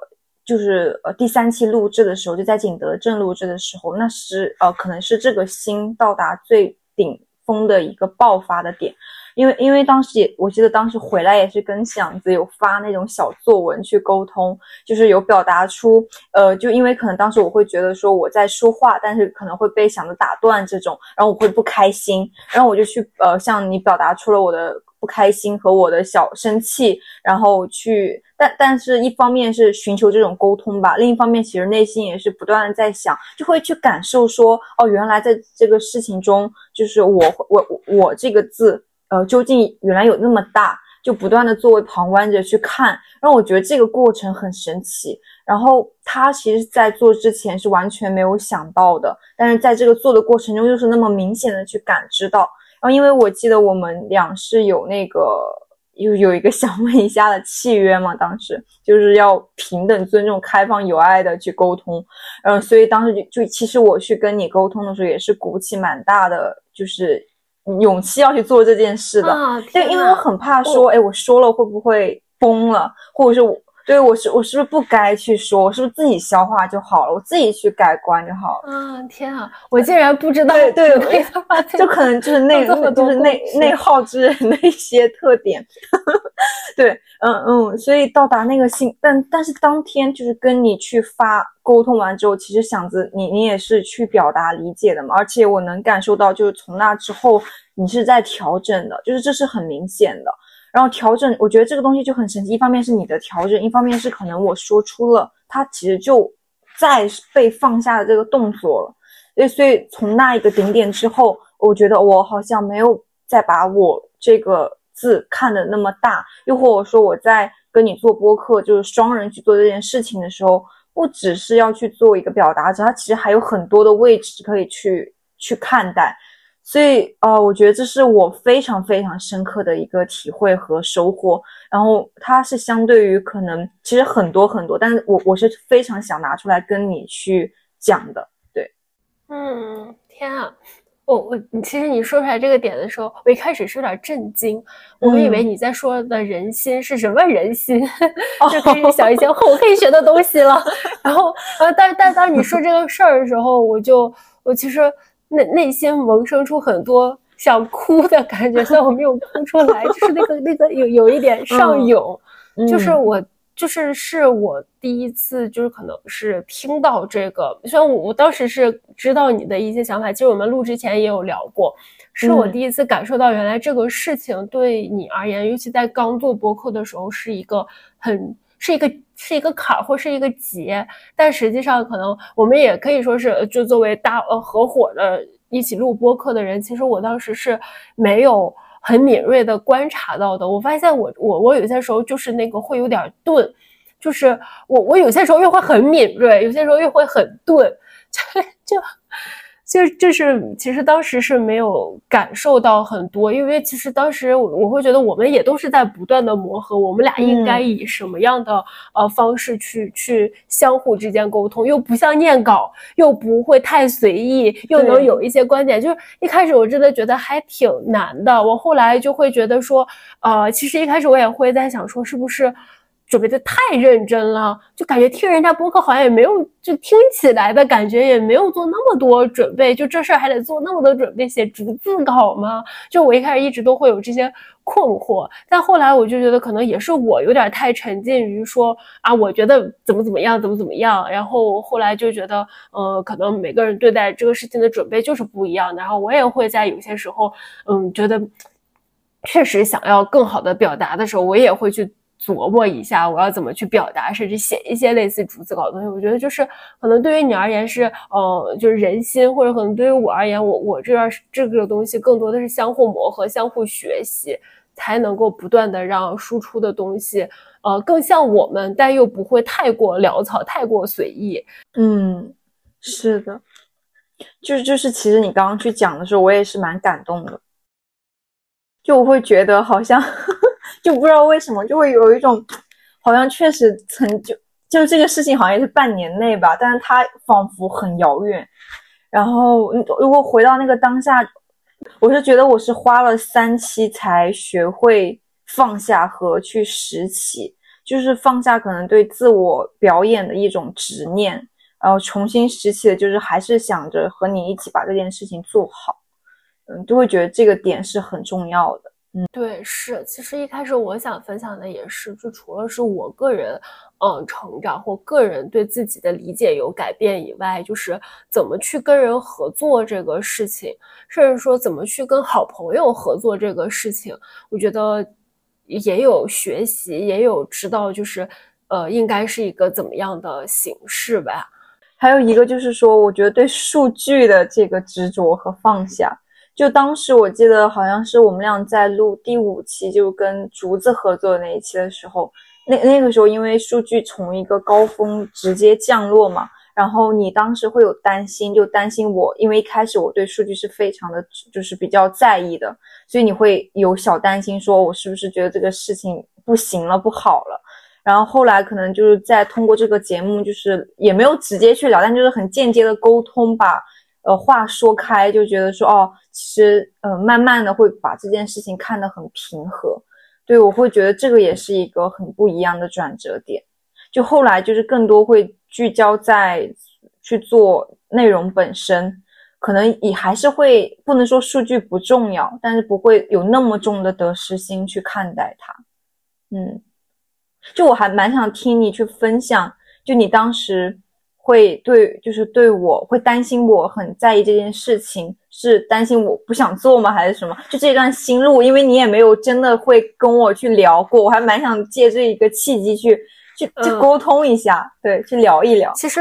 就是呃第三期录制的时候，就在景德镇录制的时候，那是呃可能是这个心到达最顶的一个爆发的点。因为因为当时也，我记得当时回来也是跟响子有发那种小作文去沟通，就是有表达出，呃，就因为可能当时我会觉得说我在说话，但是可能会被响子打断这种，然后我会不开心，然后我就去呃向你表达出了我的不开心和我的小生气，然后去，但但是一方面是寻求这种沟通吧，另一方面其实内心也是不断的在想，就会去感受说，哦，原来在这个事情中，就是我我我这个字。呃，究竟原来有那么大，就不断的作为旁观者去看，让我觉得这个过程很神奇。然后他其实，在做之前是完全没有想到的，但是在这个做的过程中，又是那么明显的去感知到。然后，因为我记得我们俩是有那个有有一个 [laughs] 想问一下的契约嘛，当时就是要平等、尊重、开放、有爱的去沟通。嗯，所以当时就就其实我去跟你沟通的时候，也是鼓起蛮大的就是。勇气要去做这件事的，对，因为我很怕说，哎，我说了会不会崩了，或者是我，对我是，我是不是不该去说，我是不是自己消化就好了，我自己去改观就好了。嗯，天啊，我竟然不知道，对对，就可能就是内，就是内内耗之人的一些特点。[laughs] 对，嗯嗯，所以到达那个心，但但是当天就是跟你去发沟通完之后，其实想着你你也是去表达理解的嘛，而且我能感受到，就是从那之后你是在调整的，就是这是很明显的。然后调整，我觉得这个东西就很神奇。一方面是你的调整，一方面是可能我说出了，它其实就在被放下的这个动作了。所以，所以从那一个顶点之后，我觉得我好像没有再把我这个字看的那么大。又或者说我在跟你做播客，就是双人去做这件事情的时候，不只是要去做一个表达者，它其实还有很多的位置可以去去看待。所以，呃，我觉得这是我非常非常深刻的一个体会和收获。然后，它是相对于可能其实很多很多，但是我我是非常想拿出来跟你去讲的。对，嗯，天啊，我我其实你说出来这个点的时候，我一开始是有点震惊，我以为你在说的人心是什么人心，[laughs] 就开始想一些厚黑学的东西了。[laughs] 然后，呃，但但当你说这个事儿的时候，我就我其实。内内心萌生出很多想哭的感觉，虽然我没有哭出来，就是那个那个有有一点上涌，就是我就是是我第一次，就是可能是听到这个，虽然我我当时是知道你的一些想法，其实我们录之前也有聊过，是我第一次感受到原来这个事情对你而言，尤其在刚做播客的时候，是一个很是一个。是一个坎儿或是一个结，但实际上可能我们也可以说是，就作为大呃合伙的一起录播客的人，其实我当时是没有很敏锐的观察到的。我发现我我我有些时候就是那个会有点钝，就是我我有些时候又会很敏锐，有些时候又会很钝，就 [laughs] 就。就就是，其实当时是没有感受到很多，因为其实当时我我会觉得我们也都是在不断的磨合，我们俩应该以什么样的呃方式去去相互之间沟通，又不像念稿，又不会太随意，又能有一些观点。就是一开始我真的觉得还挺难的，我后来就会觉得说，呃，其实一开始我也会在想说，是不是。准备的太认真了，就感觉听人家播客好像也没有，就听起来的感觉也没有做那么多准备，就这事儿还得做那么多准备写逐字稿吗？就我一开始一直都会有这些困惑，但后来我就觉得可能也是我有点太沉浸于说啊，我觉得怎么怎么样，怎么怎么样，然后后来就觉得，呃，可能每个人对待这个事情的准备就是不一样的，然后我也会在有些时候，嗯，觉得确实想要更好的表达的时候，我也会去。琢磨一下我要怎么去表达，甚至写一些类似逐字稿的东西。我觉得就是可能对于你而言是，呃，就是人心，或者可能对于我而言，我我这边这个东西更多的是相互磨合、相互学习，才能够不断的让输出的东西，呃，更像我们，但又不会太过潦草、太过随意。嗯，是的，就是就是，其实你刚刚去讲的时候，我也是蛮感动的，就我会觉得好像。就不知道为什么就会有一种，好像确实曾就就这个事情好像也是半年内吧，但是它仿佛很遥远。然后如果回到那个当下，我是觉得我是花了三期才学会放下和去拾起，就是放下可能对自我表演的一种执念，然后重新拾起的就是还是想着和你一起把这件事情做好，嗯，就会觉得这个点是很重要的。嗯，对，是，其实一开始我想分享的也是，就除了是我个人，嗯，成长或个人对自己的理解有改变以外，就是怎么去跟人合作这个事情，甚至说怎么去跟好朋友合作这个事情，我觉得也有学习，也有知道，就是呃，应该是一个怎么样的形式吧。还有一个就是说，我觉得对数据的这个执着和放下。就当时我记得好像是我们俩在录第五期，就跟竹子合作的那一期的时候，那那个时候因为数据从一个高峰直接降落嘛，然后你当时会有担心，就担心我，因为一开始我对数据是非常的，就是比较在意的，所以你会有小担心，说我是不是觉得这个事情不行了，不好了。然后后来可能就是在通过这个节目，就是也没有直接去聊，但就是很间接的沟通吧。呃，话说开就觉得说，哦，其实，呃，慢慢的会把这件事情看得很平和，对我会觉得这个也是一个很不一样的转折点。就后来就是更多会聚焦在去做内容本身，可能也还是会不能说数据不重要，但是不会有那么重的得失心去看待它。嗯，就我还蛮想听你去分享，就你当时。会对，就是对我会担心，我很在意这件事情，是担心我不想做吗，还是什么？就这段心路，因为你也没有真的会跟我去聊过，我还蛮想借这一个契机去去去沟通一下，对，去聊一聊。其实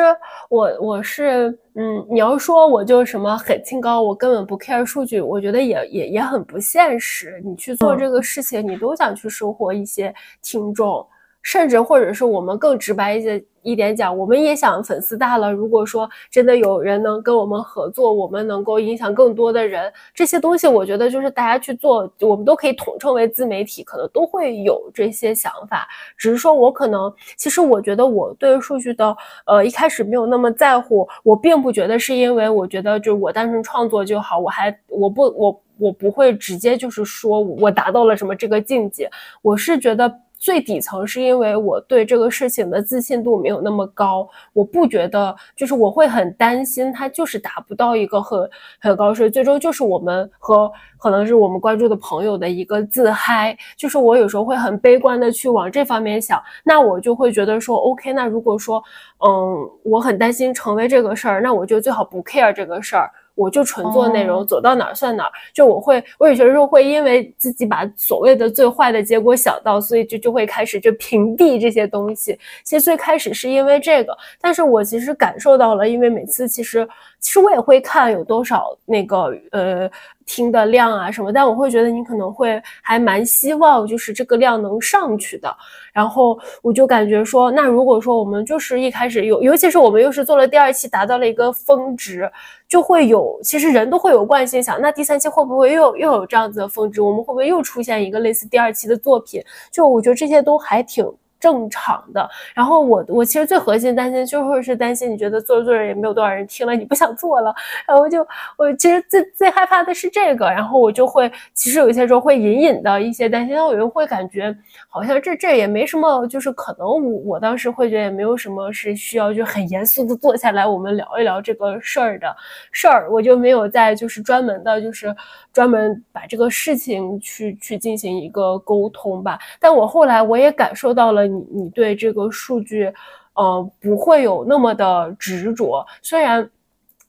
我我是，嗯，你要说我就什么很清高，我根本不 care 数据，我觉得也也也很不现实。你去做这个事情，你都想去收获一些听众。甚至或者是我们更直白一些一点讲，我们也想粉丝大了。如果说真的有人能跟我们合作，我们能够影响更多的人，这些东西我觉得就是大家去做，我们都可以统称为自媒体，可能都会有这些想法。只是说我可能，其实我觉得我对数据的，呃，一开始没有那么在乎。我并不觉得是因为我觉得就我单纯创作就好，我还我不我我不会直接就是说我达到了什么这个境界。我是觉得。最底层是因为我对这个事情的自信度没有那么高，我不觉得，就是我会很担心它就是达不到一个很很高水最终就是我们和可能是我们关注的朋友的一个自嗨，就是我有时候会很悲观的去往这方面想，那我就会觉得说，OK，那如果说，嗯，我很担心成为这个事儿，那我就最好不 care 这个事儿。我就纯做内容，走到哪儿算哪儿。就我会，我有些时候会因为自己把所谓的最坏的结果想到，所以就就会开始就屏蔽这些东西。其实最开始是因为这个，但是我其实感受到了，因为每次其实其实我也会看有多少那个呃。听的量啊什么，但我会觉得你可能会还蛮希望，就是这个量能上去的。然后我就感觉说，那如果说我们就是一开始有，尤其是我们又是做了第二期，达到了一个峰值，就会有，其实人都会有惯性想，那第三期会不会又又有这样子的峰值？我们会不会又出现一个类似第二期的作品？就我觉得这些都还挺。正常的，然后我我其实最核心担心就会是担心你觉得做着做着也没有多少人听了，你不想做了，然后就我其实最最害怕的是这个，然后我就会其实有些时候会隐隐的一些担心，但我又会感觉好像这这也没什么，就是可能我我当时会觉得也没有什么是需要就很严肃的坐下来我们聊一聊这个事儿的事儿，我就没有在就是专门的就是专门把这个事情去去进行一个沟通吧，但我后来我也感受到了。你你对这个数据，呃，不会有那么的执着。虽然，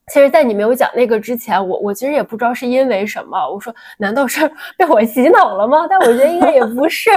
其实，在你没有讲那个之前，我我其实也不知道是因为什么。我说，难道是 [laughs] 被我洗脑了吗？但我觉得应该也不是。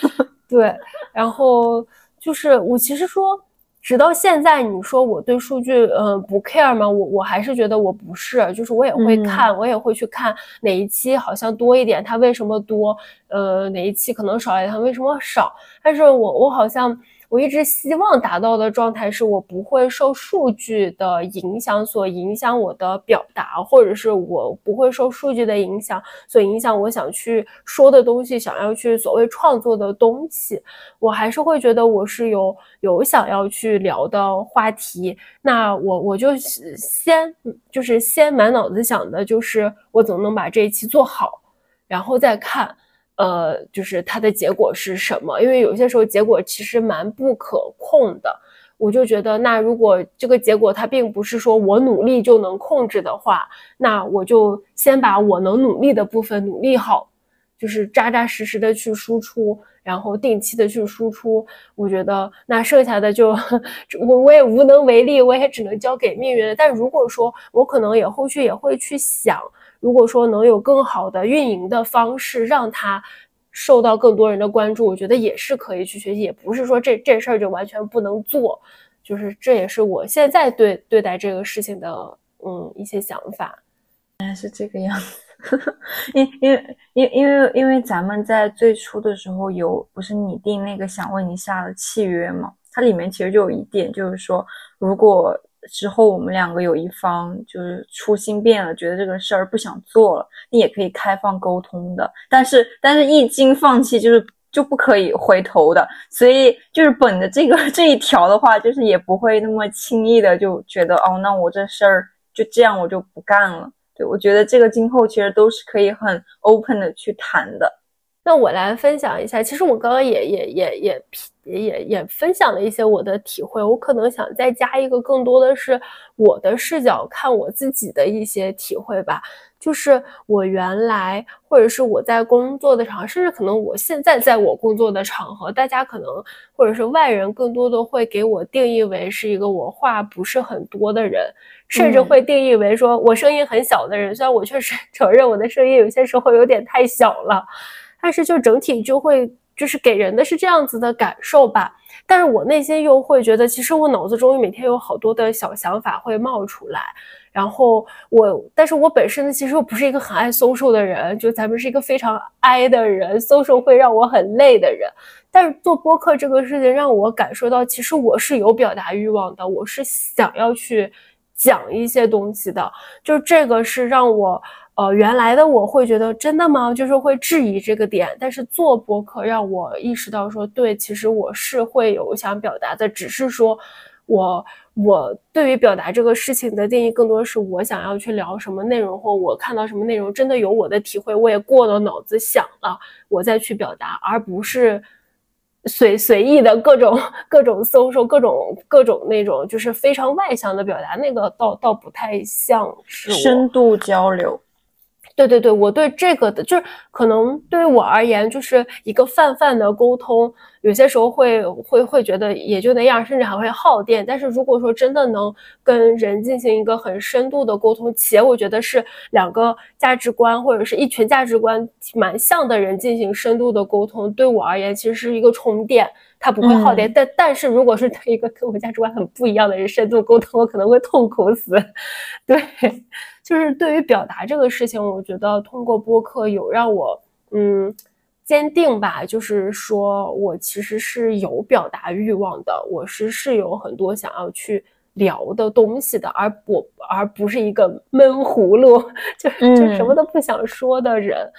[laughs] 对，然后就是我其实说，直到现在，你说我对数据，嗯，不 care 吗？我我还是觉得我不是，就是我也会看，我也会去看哪一期好像多一点，它为什么多？呃，哪一期可能少一点，它为什么少？但是我我好像我一直希望达到的状态是我不会受数据的影响所影响我的表达，或者是我不会受数据的影响所影响我想去说的东西，想要去所谓创作的东西，我还是会觉得我是有有想要去聊的话题。那我我就先就是先满脑子想的就是我怎么能把这一期做好，然后再看。呃，就是它的结果是什么？因为有些时候结果其实蛮不可控的。我就觉得，那如果这个结果它并不是说我努力就能控制的话，那我就先把我能努力的部分努力好，就是扎扎实实的去输出，然后定期的去输出。我觉得那剩下的就我我也无能为力，我也只能交给命运了。但如果说我可能也后续也会去想。如果说能有更好的运营的方式，让它受到更多人的关注，我觉得也是可以去学习，也不是说这这事儿就完全不能做，就是这也是我现在对对待这个事情的嗯一些想法。原来是这个样子，[laughs] 因因为因因为因为咱们在最初的时候有不是拟定那个想为你下的契约嘛，它里面其实就有一点，就是说如果。之后我们两个有一方就是初心变了，觉得这个事儿不想做了，你也可以开放沟通的。但是，但是一经放弃，就是就不可以回头的。所以，就是本着这个这一条的话，就是也不会那么轻易的就觉得哦，那我这事儿就这样，我就不干了。对我觉得这个今后其实都是可以很 open 的去谈的。那我来分享一下，其实我刚刚也也也也也也也分享了一些我的体会，我可能想再加一个更多的是我的视角看我自己的一些体会吧。就是我原来或者是我在工作的场合，甚至可能我现在在我工作的场合，大家可能或者是外人更多的会给我定义为是一个我话不是很多的人，甚至会定义为说我声音很小的人。虽然我确实 [laughs] 承认我的声音有些时候有点太小了，但是就整体就会就是给人的是这样子的感受吧。但是我内心又会觉得，其实我脑子中每天有好多的小想法会冒出来。然后我，但是我本身呢，其实又不是一个很爱 social 的人，就咱们是一个非常 I 的人，social 会让我很累的人。但是做播客这个事情让我感受到，其实我是有表达欲望的，我是想要去讲一些东西的。就这个是让我，呃，原来的我会觉得真的吗？就是会质疑这个点。但是做博客让我意识到说，对，其实我是会有想表达的，只是说我。我对于表达这个事情的定义，更多是我想要去聊什么内容，或我看到什么内容真的有我的体会，我也过了脑子想了，我再去表达，而不是随随意的各种各种搜索，各种各种那种就是非常外向的表达，那个倒倒不太像是深度交流。对对对，我对这个的，就是可能对于我而言，就是一个泛泛的沟通，有些时候会会会觉得也就那样，甚至还会耗电。但是如果说真的能跟人进行一个很深度的沟通，且我觉得是两个价值观或者是一群价值观蛮像的人进行深度的沟通，对我而言其实是一个充电，它不会耗电。但但是如果是对一个跟我价值观很不一样的人深度沟通，我可能会痛苦死。[laughs] 对。就是对于表达这个事情，我觉得通过播客有让我嗯坚定吧，就是说我其实是有表达欲望的，我是是有很多想要去聊的东西的，而不而不是一个闷葫芦，[laughs] 就就什么都不想说的人。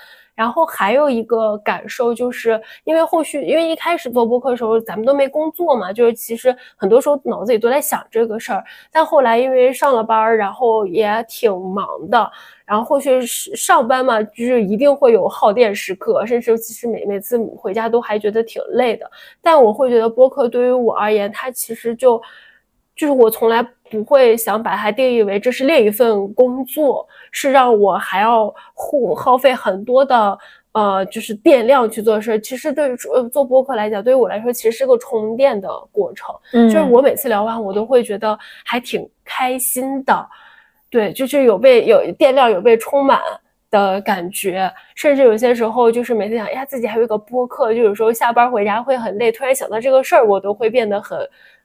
然后还有一个感受，就是因为后续，因为一开始做播客的时候，咱们都没工作嘛，就是其实很多时候脑子里都在想这个事儿。但后来因为上了班儿，然后也挺忙的，然后后续上班嘛，就是一定会有耗电时刻，甚至其实每每次回家都还觉得挺累的。但我会觉得播客对于我而言，它其实就就是我从来不会想把它定义为这是另一份工作。是让我还要耗耗费很多的呃，就是电量去做事。其实对于呃做播客来讲，对于我来说，其实是个充电的过程。嗯，就是我每次聊完，我都会觉得还挺开心的。对，就是有被有电量有被充满的感觉。甚至有些时候，就是每次想，哎呀，自己还有一个播客，就有时候下班回家会很累，突然想到这个事儿，我都会变得很。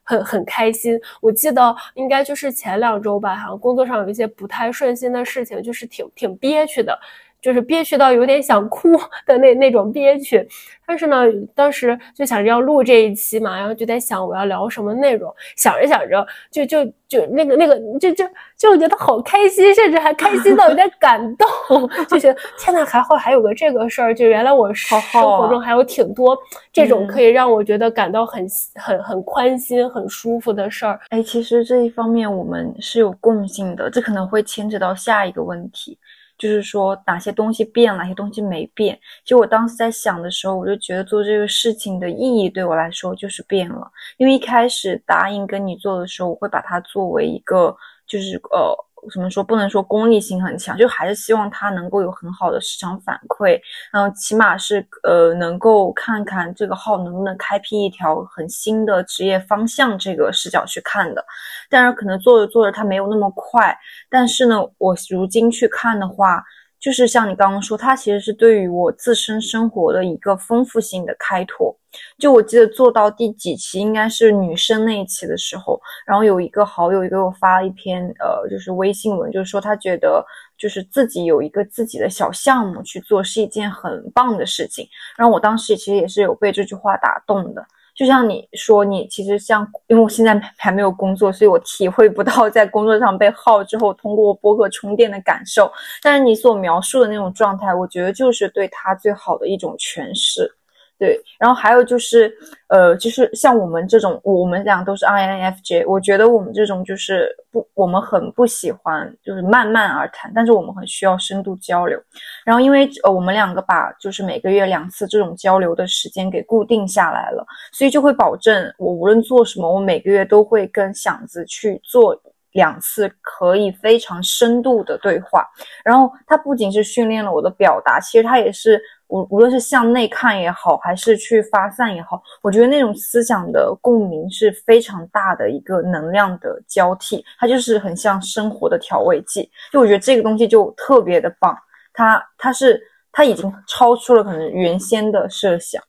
很很开心，我记得应该就是前两周吧，好像工作上有一些不太顺心的事情，就是挺挺憋屈的。就是憋屈到有点想哭 [laughs] 的那那种憋屈，但是呢，当时就想着要录这一期嘛，然后就在想我要聊什么内容，想着想着就就就那个那个就就就觉得好开心，甚至还开心到有点感动，[laughs] 就觉得天呐，还好还有个这个事儿，就原来我生活中还有挺多这种可以让我觉得感到很很很宽心、很舒服的事儿。哎，其实这一方面我们是有共性的，这可能会牵扯到下一个问题。就是说哪些东西变，哪些东西没变。就我当时在想的时候，我就觉得做这个事情的意义对我来说就是变了。因为一开始答应跟你做的时候，我会把它作为一个，就是呃。怎么说？不能说功利性很强，就还是希望他能够有很好的市场反馈，然后起码是呃能够看看这个号能不能开辟一条很新的职业方向这个视角去看的。但是，可能做着做着它没有那么快，但是呢，我如今去看的话。就是像你刚刚说，它其实是对于我自身生活的一个丰富性的开拓。就我记得做到第几期，应该是女生那一期的时候，然后有一个好友给我发了一篇呃，就是微信文，就是说他觉得就是自己有一个自己的小项目去做是一件很棒的事情。然后我当时其实也是有被这句话打动的。就像你说，你其实像，因为我现在还没有工作，所以我体会不到在工作上被耗之后通过播客充电的感受。但是你所描述的那种状态，我觉得就是对他最好的一种诠释。对，然后还有就是，呃，就是像我们这种，我们俩都是 INFJ，我觉得我们这种就是不，我们很不喜欢就是慢慢而谈，但是我们很需要深度交流。然后因为呃，我们两个把就是每个月两次这种交流的时间给固定下来了，所以就会保证我无论做什么，我每个月都会跟响子去做。两次可以非常深度的对话。然后它不仅是训练了我的表达，其实它也是无无论是向内看也好，还是去发散也好，我觉得那种思想的共鸣是非常大的一个能量的交替，它就是很像生活的调味剂。就我觉得这个东西就特别的棒，它它是它已经超出了可能原先的设想。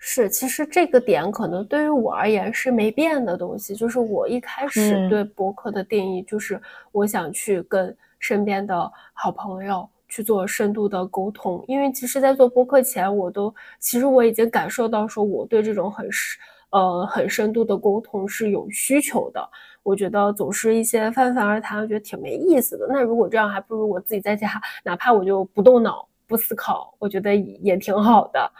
是，其实这个点可能对于我而言是没变的东西，就是我一开始对博客的定义就是我想去跟身边的好朋友去做深度的沟通，因为其实，在做播客前，我都其实我已经感受到说我对这种很深呃很深度的沟通是有需求的。我觉得总是一些泛泛而谈，我觉得挺没意思的。那如果这样，还不如我自己在家，哪怕我就不动脑不思考，我觉得也挺好的。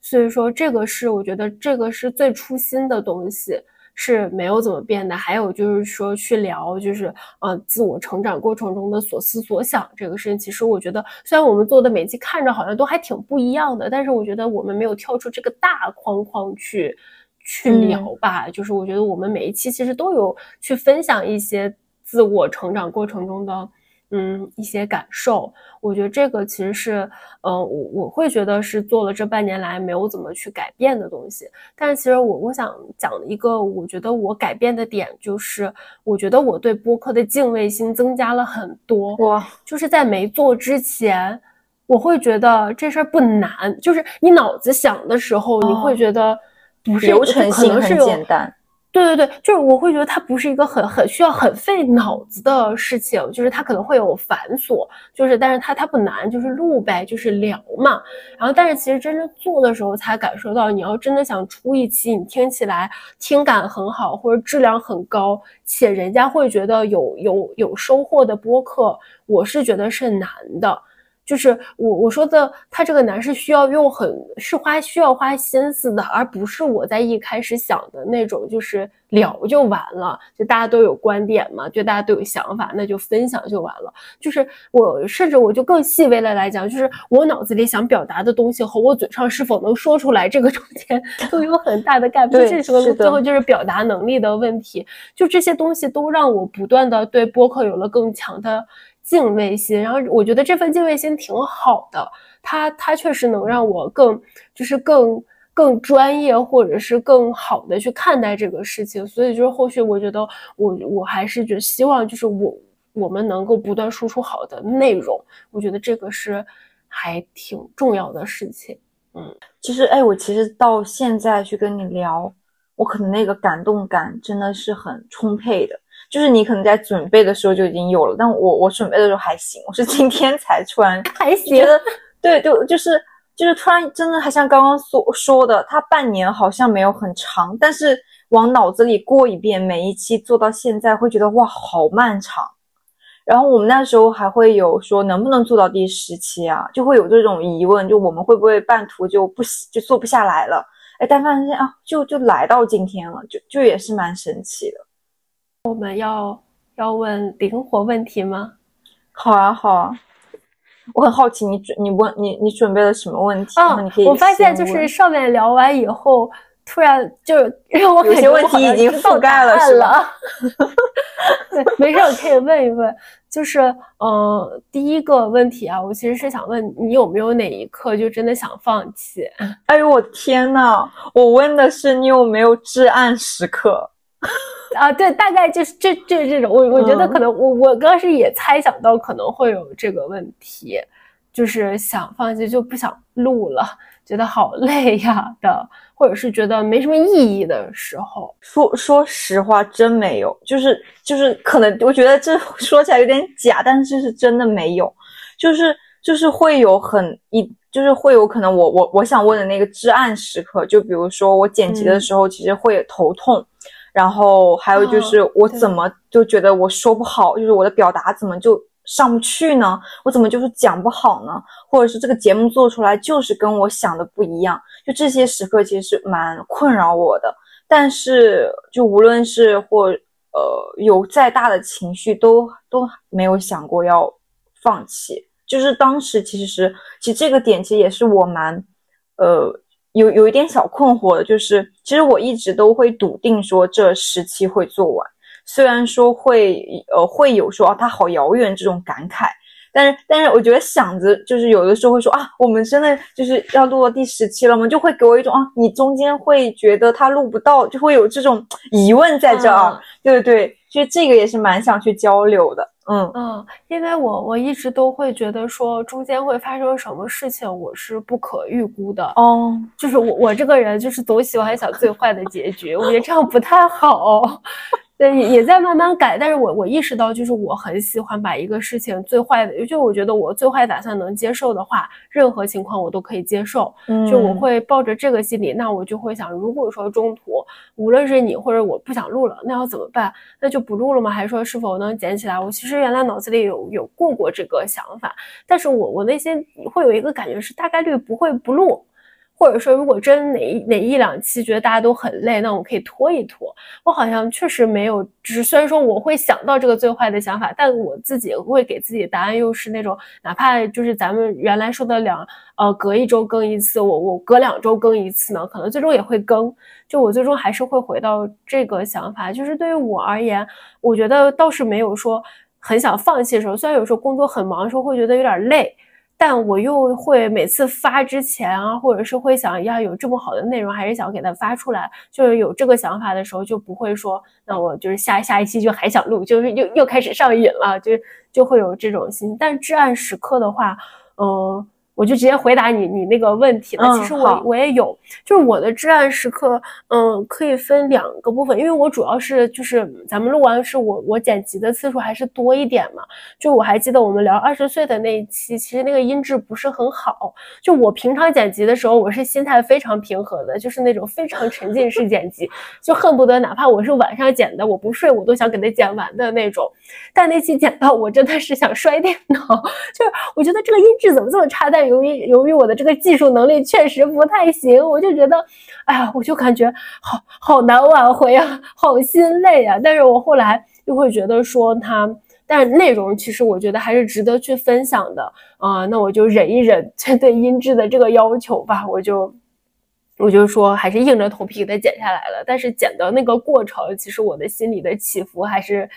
所以说，这个是我觉得这个是最初心的东西，是没有怎么变的。还有就是说，去聊就是呃自我成长过程中的所思所想这个事情。其实我觉得，虽然我们做的每期看着好像都还挺不一样的，但是我觉得我们没有跳出这个大框框去去聊吧。就是我觉得我们每一期其实都有去分享一些自我成长过程中的。嗯，一些感受，我觉得这个其实是，呃，我我会觉得是做了这半年来没有怎么去改变的东西。但是其实我我想讲的一个，我觉得我改变的点就是，我觉得我对播客的敬畏心增加了很多。哇，就是在没做之前，我会觉得这事儿不难，就是你脑子想的时候，你会觉得不是流程性很简单。对对对，就是我会觉得它不是一个很很需要很费脑子的事情，就是它可能会有繁琐，就是但是它它不难，就是录呗，就是聊嘛。然后但是其实真正做的时候才感受到，你要真的想出一期你听起来听感很好或者质量很高，且人家会觉得有有有收获的播客，我是觉得是难的。就是我我说的，他这个难是需要用很是花需要花心思的，而不是我在一开始想的那种，就是聊就完了，就大家都有观点嘛，就大家都有想法，那就分享就完了。就是我甚至我就更细微的来讲，就是我脑子里想表达的东西和我嘴上是否能说出来，这个中间 [laughs] 都有很大的 gap，这是个最后就是表达能力的问题。就这些东西都让我不断的对播客有了更强的。敬畏心，然后我觉得这份敬畏心挺好的，它它确实能让我更就是更更专业，或者是更好的去看待这个事情。所以就是后续我觉得我我还是就希望就是我我们能够不断输出好的内容，我觉得这个是还挺重要的事情。嗯，其实哎，我其实到现在去跟你聊，我可能那个感动感真的是很充沛的。就是你可能在准备的时候就已经有了，但我我准备的时候还行，我是今天才突然 [laughs] 还行，觉得对，就就是就是突然真的还像刚刚所说的，他半年好像没有很长，但是往脑子里过一遍，每一期做到现在会觉得哇好漫长。然后我们那时候还会有说能不能做到第十期啊，就会有这种疑问，就我们会不会半途就不就做不下来了？哎，但发现啊，就就来到今天了，就就也是蛮神奇的。我们要要问灵活问题吗？好啊，好啊，我很好奇，你准你问你你准备了什么问题？啊，我发现就是上面聊完以后，突然就让我有些问题已经覆盖了，是吧？[laughs] 对，没事，我可以问一问。就是，嗯，第一个问题啊，我其实是想问你有没有哪一刻就真的想放弃？哎呦，我天呐！我问的是你有没有至暗时刻。啊，对，大概就是这这这种，我我觉得可能我我刚是也猜想到可能会有这个问题，就是想放弃就不想录了，觉得好 [laughs] 累呀的，或者是觉得没什么意义的时候。说说实话，真没有，就是就是可能我觉得这 [laughs] 说起来有点假，但是是真的没有，就是就是会有很一，就是会有可能我我我想问的那个至暗时刻，就比如说我剪辑的时候，其实会头痛。然后还有就是我怎么就觉得我说不好，就是我的表达怎么就上不去呢？我怎么就是讲不好呢？或者是这个节目做出来就是跟我想的不一样？就这些时刻其实是蛮困扰我的。但是就无论是或呃有再大的情绪，都都没有想过要放弃。就是当时其实其实这个点其实也是我蛮呃。有有一点小困惑的，就是其实我一直都会笃定说这十期会做完，虽然说会呃会有说啊它好遥远这种感慨。但是，但是我觉得想着就是有的时候会说啊，我们真的就是要录到第十期了吗？就会给我一种啊，你中间会觉得他录不到，就会有这种疑问在这儿。对对对，其实这个也是蛮想去交流的。嗯嗯，因为我我一直都会觉得说中间会发生什么事情，我是不可预估的。哦，就是我我这个人就是总喜欢想最坏的结局，我觉得这样不太好。对，也在慢慢改，但是我我意识到，就是我很喜欢把一个事情最坏的，就我觉得我最坏打算能接受的话，任何情况我都可以接受。就我会抱着这个心理，那我就会想，如果说中途无论是你或者我不想录了，那要怎么办？那就不录了吗？还是说是否能捡起来？我其实原来脑子里有有过过这个想法，但是我我内心会有一个感觉是大概率不会不录。或者说，如果真哪哪一两期觉得大家都很累，那我可以拖一拖。我好像确实没有，只是虽然说我会想到这个最坏的想法，但我自己会给自己答案又是那种，哪怕就是咱们原来说的两呃隔一周更一次，我我隔两周更一次呢，可能最终也会更。就我最终还是会回到这个想法，就是对于我而言，我觉得倒是没有说很想放弃的时候。虽然有时候工作很忙的时候会觉得有点累。但我又会每次发之前啊，或者是会想要有这么好的内容，还是想给它发出来，就是有这个想法的时候，就不会说，那我就是下下一期就还想录，就是又又开始上瘾了，就就会有这种心。但至暗时刻的话，嗯。我就直接回答你你那个问题了。其实我我也有，就是我的至暗时刻，嗯，可以分两个部分，因为我主要是就是咱们录完是我我剪辑的次数还是多一点嘛。就我还记得我们聊二十岁的那一期，其实那个音质不是很好。就我平常剪辑的时候，我是心态非常平和的，就是那种非常沉浸式剪辑，就恨不得哪怕我是晚上剪的，我不睡我都想给它剪完的那种。但那期剪到我真的是想摔电脑，[laughs] 就是我觉得这个音质怎么这么差，但。由于由于我的这个技术能力确实不太行，我就觉得，哎呀，我就感觉好好难挽回啊，好心累啊。但是我后来又会觉得说它，但是内容其实我觉得还是值得去分享的啊。那我就忍一忍针对音质的这个要求吧，我就我就说还是硬着头皮给它剪下来了。但是剪的那个过程，其实我的心里的起伏还是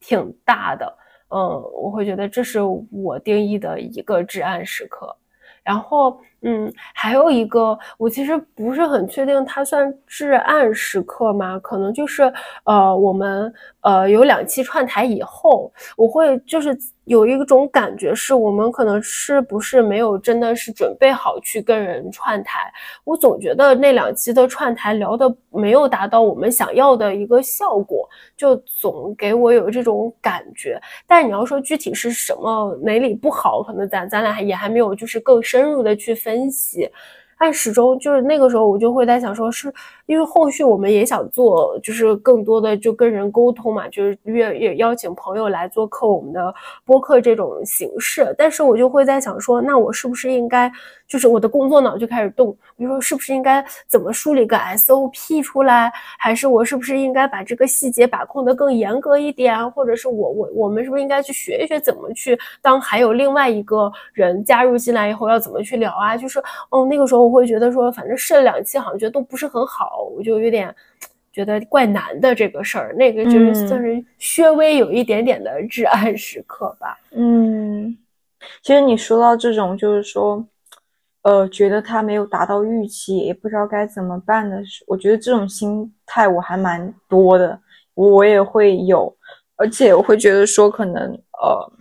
挺大的。嗯，我会觉得这是我定义的一个至暗时刻，然后。嗯，还有一个，我其实不是很确定它算至暗时刻吗？可能就是，呃，我们呃有两期串台以后，我会就是有一种感觉，是我们可能是不是没有真的是准备好去跟人串台。我总觉得那两期的串台聊的没有达到我们想要的一个效果，就总给我有这种感觉。但你要说具体是什么哪里不好，可能咱咱俩也还没有就是更深入的去。分析，但始终就是那个时候，我就会在想，说是因为后续我们也想做，就是更多的就跟人沟通嘛，就是约约邀请朋友来做客我们的播客这种形式。但是我就会在想说，那我是不是应该？就是我的工作脑就开始动，比如说是不是应该怎么梳理个 SOP 出来，还是我是不是应该把这个细节把控的更严格一点，或者是我我我们是不是应该去学一学怎么去当还有另外一个人加入进来以后要怎么去聊啊？就是哦那个时候我会觉得说，反正试了两期好像觉得都不是很好，我就有点觉得怪难的这个事儿，那个就是算是稍微有一点点的至暗时刻吧。嗯，其实你说到这种就是说。呃，觉得他没有达到预期，也不知道该怎么办的是，我觉得这种心态我还蛮多的，我也会有，而且我会觉得说，可能呃，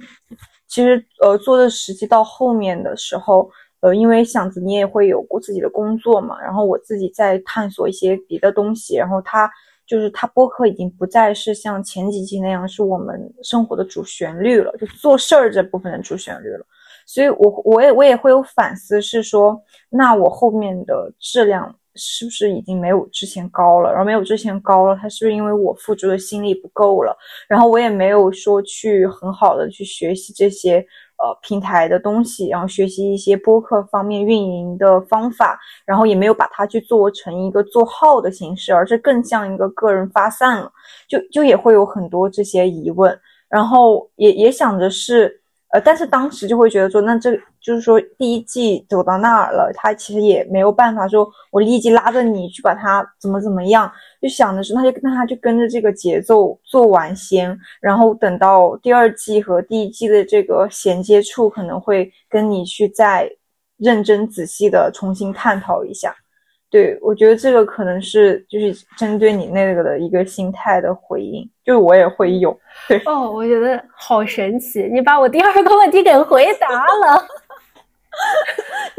其实呃，做的实际到后面的时候，呃，因为想着你也会有过自己的工作嘛，然后我自己在探索一些别的东西，然后他就是他播客已经不再是像前几期那样是我们生活的主旋律了，就做事儿这部分的主旋律了。所以，我我也我也会有反思，是说，那我后面的质量是不是已经没有之前高了？然后没有之前高了，它是不是因为我付出的心力不够了？然后我也没有说去很好的去学习这些呃平台的东西，然后学习一些播客方面运营的方法，然后也没有把它去做成一个做号的形式，而是更像一个个人发散了，就就也会有很多这些疑问，然后也也想着是。呃，但是当时就会觉得说，那这就是说第一季走到那儿了，他其实也没有办法说，我立即拉着你去把它怎么怎么样，就想的是，那就那他就跟着这个节奏做完先，然后等到第二季和第一季的这个衔接处，可能会跟你去再认真仔细的重新探讨一下。对，我觉得这个可能是就是针对你那个的一个心态的回应，就是我也会有。对哦，我觉得好神奇，你把我第二个问题给回答了。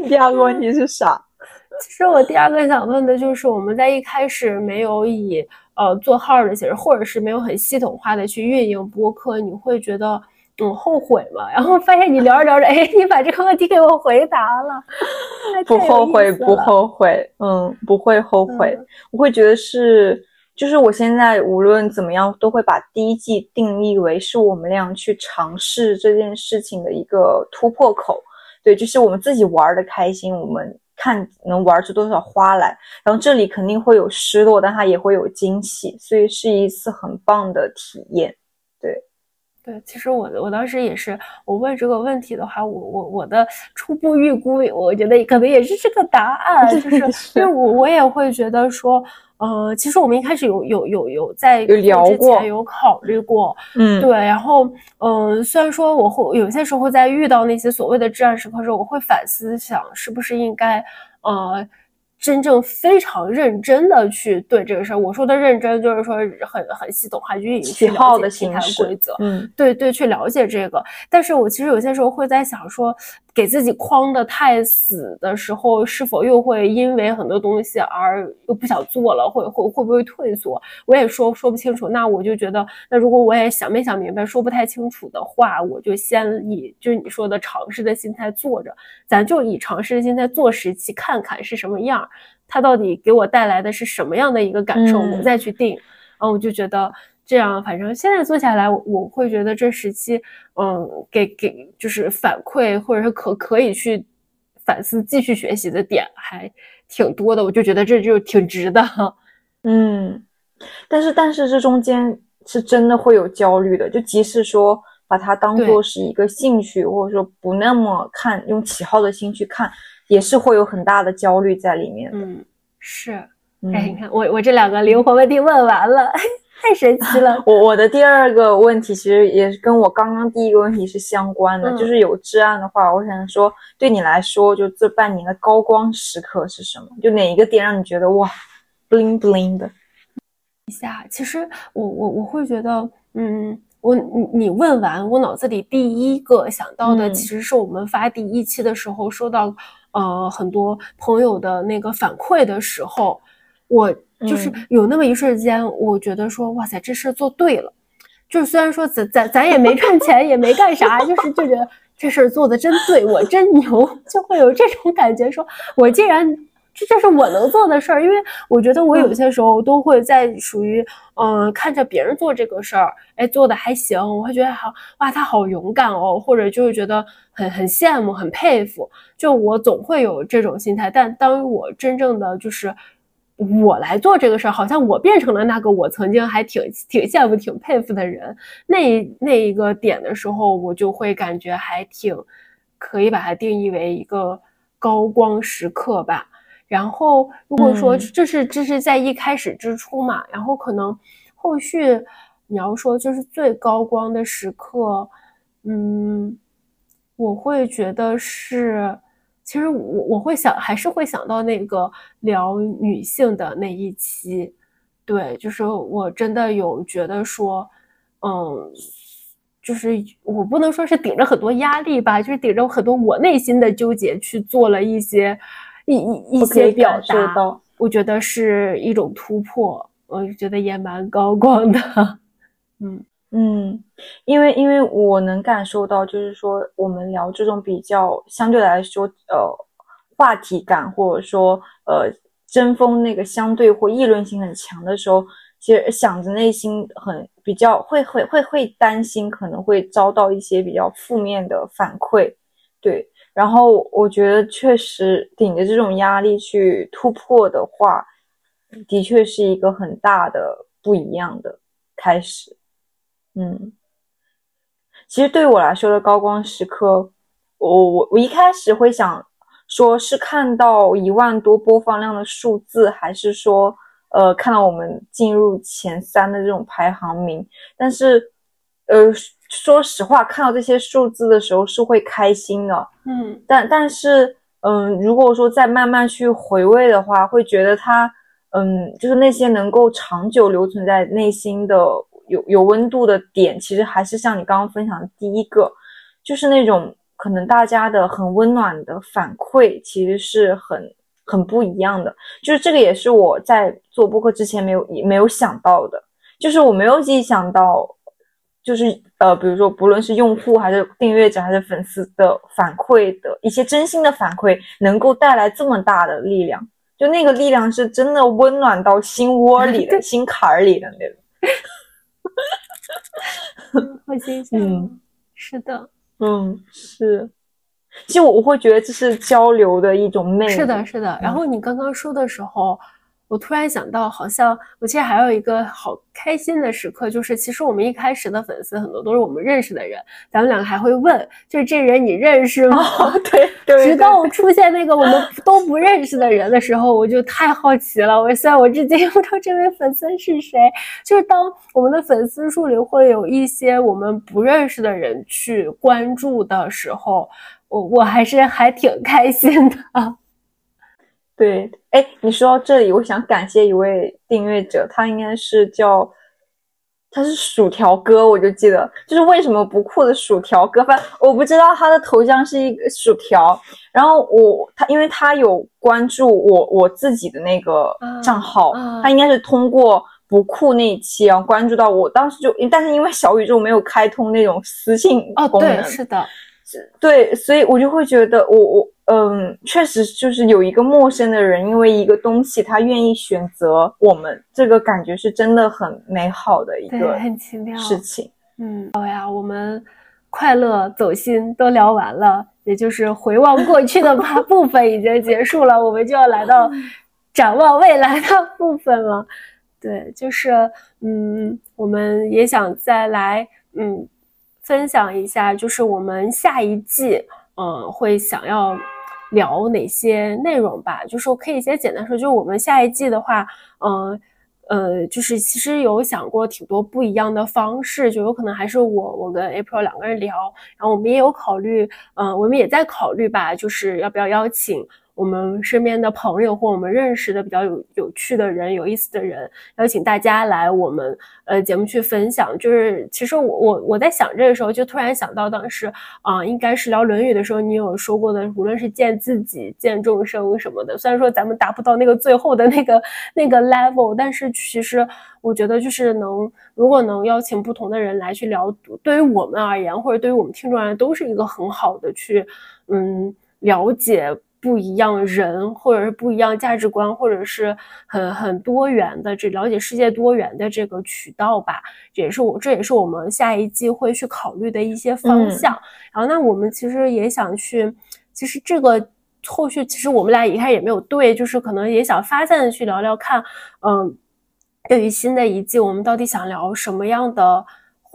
第二个问题是啥？[laughs] 其实我第二个想问的就是，我们在一开始没有以呃做号的形式，或者是没有很系统化的去运营播客，你会觉得？嗯，后悔吗？然后发现你聊着聊着，哎，你把这个问题给我回答了，不后悔，不后悔，嗯，不会后悔。我会觉得是，就是我现在无论怎么样，都会把第一季定义为是我们俩去尝试这件事情的一个突破口。对，就是我们自己玩的开心，我们看能玩出多少花来。然后这里肯定会有失落，但它也会有惊喜，所以是一次很棒的体验。对。其实我我当时也是，我问这个问题的话，我我我的初步预估，我觉得可能也是这个答案，就是 [laughs] 因为我我也会觉得说，呃，其实我们一开始有有有有在有聊过，有考虑过，嗯，对，然后嗯，虽然说我会有些时候在遇到那些所谓的至暗时刻时候，我会反思想是不是应该呃。真正非常认真的去对这个事儿，我说的认真就是说很很系统化去运营去了解体坛规则，嗯，对对，去了解这个。但是我其实有些时候会在想说。给自己框的太死的时候，是否又会因为很多东西而又不想做了，会会会不会退缩？我也说说不清楚。那我就觉得，那如果我也想没想明白，说不太清楚的话，我就先以就是你说的尝试的心态做着，咱就以尝试的心态做十期，看看是什么样，它到底给我带来的是什么样的一个感受，我再去定。然后我就觉得。这样，反正现在做下来，我会觉得这时期，嗯，给给就是反馈，或者是可可以去反思、继续学习的点还挺多的，我就觉得这就挺值的。[laughs] 嗯，但是但是这中间是真的会有焦虑的，就即使说把它当做是一个兴趣，或者说不那么看用起号的心去看，也是会有很大的焦虑在里面。嗯，是。哎，你看我我这两个灵魂问题问完了。太神奇了！我我的第二个问题其实也是跟我刚刚第一个问题是相关的，就是有至暗的话，我想说，对你来说，就这半年的高光时刻是什么？就哪一个点让你觉得哇，bling bling 的？一下，其实我我我会觉得，嗯，我你你问完，我脑子里第一个想到的，其实是我们发第一期的时候收到呃很多朋友的那个反馈的时候，我。就是有那么一瞬间，我觉得说，哇塞，这事儿做对了。就是虽然说咱咱咱也没赚钱，也没干啥，就是就觉得这事儿做的真对，我真牛，[laughs] 就会有这种感觉，说我既然这这是我能做的事儿，因为我觉得我有些时候都会在属于嗯看着别人做这个事儿，哎做的还行，我会觉得好哇他好勇敢哦，或者就是觉得很很羡慕，很佩服。就我总会有这种心态，但当我真正的就是。我来做这个事儿，好像我变成了那个我曾经还挺挺羡慕、挺佩服的人。那那一个点的时候，我就会感觉还挺可以把它定义为一个高光时刻吧。然后，如果说这是这是在一开始之初嘛，然后可能后续你要说就是最高光的时刻，嗯，我会觉得是。其实我我会想，还是会想到那个聊女性的那一期，对，就是我真的有觉得说，嗯，就是我不能说是顶着很多压力吧，就是顶着很多我内心的纠结去做了一些一一一些表达，我觉得是一种突破，我觉得也蛮高光的，[laughs] 嗯。嗯，因为因为我能感受到，就是说我们聊这种比较相对来说，呃，话题感或者说呃针锋那个相对或议论性很强的时候，其实想着内心很比较会会会会担心可能会遭到一些比较负面的反馈，对。然后我觉得确实顶着这种压力去突破的话，的确是一个很大的不一样的开始。嗯，其实对于我来说的高光时刻，我我我一开始会想说是看到一万多播放量的数字，还是说呃看到我们进入前三的这种排行名。但是呃说实话，看到这些数字的时候是会开心的，嗯，但但是嗯，如果说再慢慢去回味的话，会觉得它嗯就是那些能够长久留存在内心的。有有温度的点，其实还是像你刚刚分享的第一个，就是那种可能大家的很温暖的反馈，其实是很很不一样的。就是这个也是我在做播客之前没有没有想到的，就是我没有意想到，就是呃，比如说不论是用户还是订阅者还是粉丝的反馈的一些真心的反馈，能够带来这么大的力量，就那个力量是真的温暖到心窝里的 [laughs] 心坎儿里的那种。好欣喜，[laughs] 嗯，是的，嗯，是。其实我我会觉得这是交流的一种魅力。是的，是的。然后你刚刚说的时候。我突然想到，好像我其实还有一个好开心的时刻，就是其实我们一开始的粉丝很多都是我们认识的人，咱们两个还会问，就是这人你认识吗？对对。直到出现那个我们都不认识的人的时候，我就太好奇了。我虽然我至今不知道这位粉丝是谁，就是当我们的粉丝数里会有一些我们不认识的人去关注的时候，我我还是还挺开心的。对，哎，你说到这里，我想感谢一位订阅者，他应该是叫，他是薯条哥，我就记得，就是为什么不酷的薯条哥，反正我不知道他的头像是一个薯条，然后我他因为他有关注我我自己的那个账号，他应该是通过不酷那一期啊关注到我，当时就，但是因为小宇宙没有开通那种私信功能，是的。对，所以我就会觉得，我我嗯，确实就是有一个陌生的人，因为一个东西，他愿意选择我们，这个感觉是真的很美好的一个很奇妙事情。嗯，好呀，我们快乐走心都聊完了，也就是回望过去的 [laughs] 部分已经结束了，我们就要来到 [laughs] 展望未来的部分了。对，就是嗯，我们也想再来嗯。分享一下，就是我们下一季，嗯，会想要聊哪些内容吧？就是我可以先简单说，就是我们下一季的话，嗯，呃，就是其实有想过挺多不一样的方式，就有可能还是我我跟 April 两个人聊，然后我们也有考虑，嗯，我们也在考虑吧，就是要不要邀请。我们身边的朋友或我们认识的比较有有趣的人、有意思的人，邀请大家来我们呃节目去分享。就是其实我我我在想这个时候，就突然想到当时啊，应该是聊《论语》的时候，你有说过的，无论是见自己、见众生什么的。虽然说咱们达不到那个最后的那个那个 level，但是其实我觉得就是能，如果能邀请不同的人来去聊，对于我们而言，或者对于我们听众而言，都是一个很好的去嗯了解。不一样人，或者是不一样价值观，或者是很很多元的这了解世界多元的这个渠道吧，这也是我这也是我们下一季会去考虑的一些方向。然后，那我们其实也想去，其实这个后续其实我们俩一开始也没有对，就是可能也想发散的去聊聊看，嗯，对于新的一季，我们到底想聊什么样的？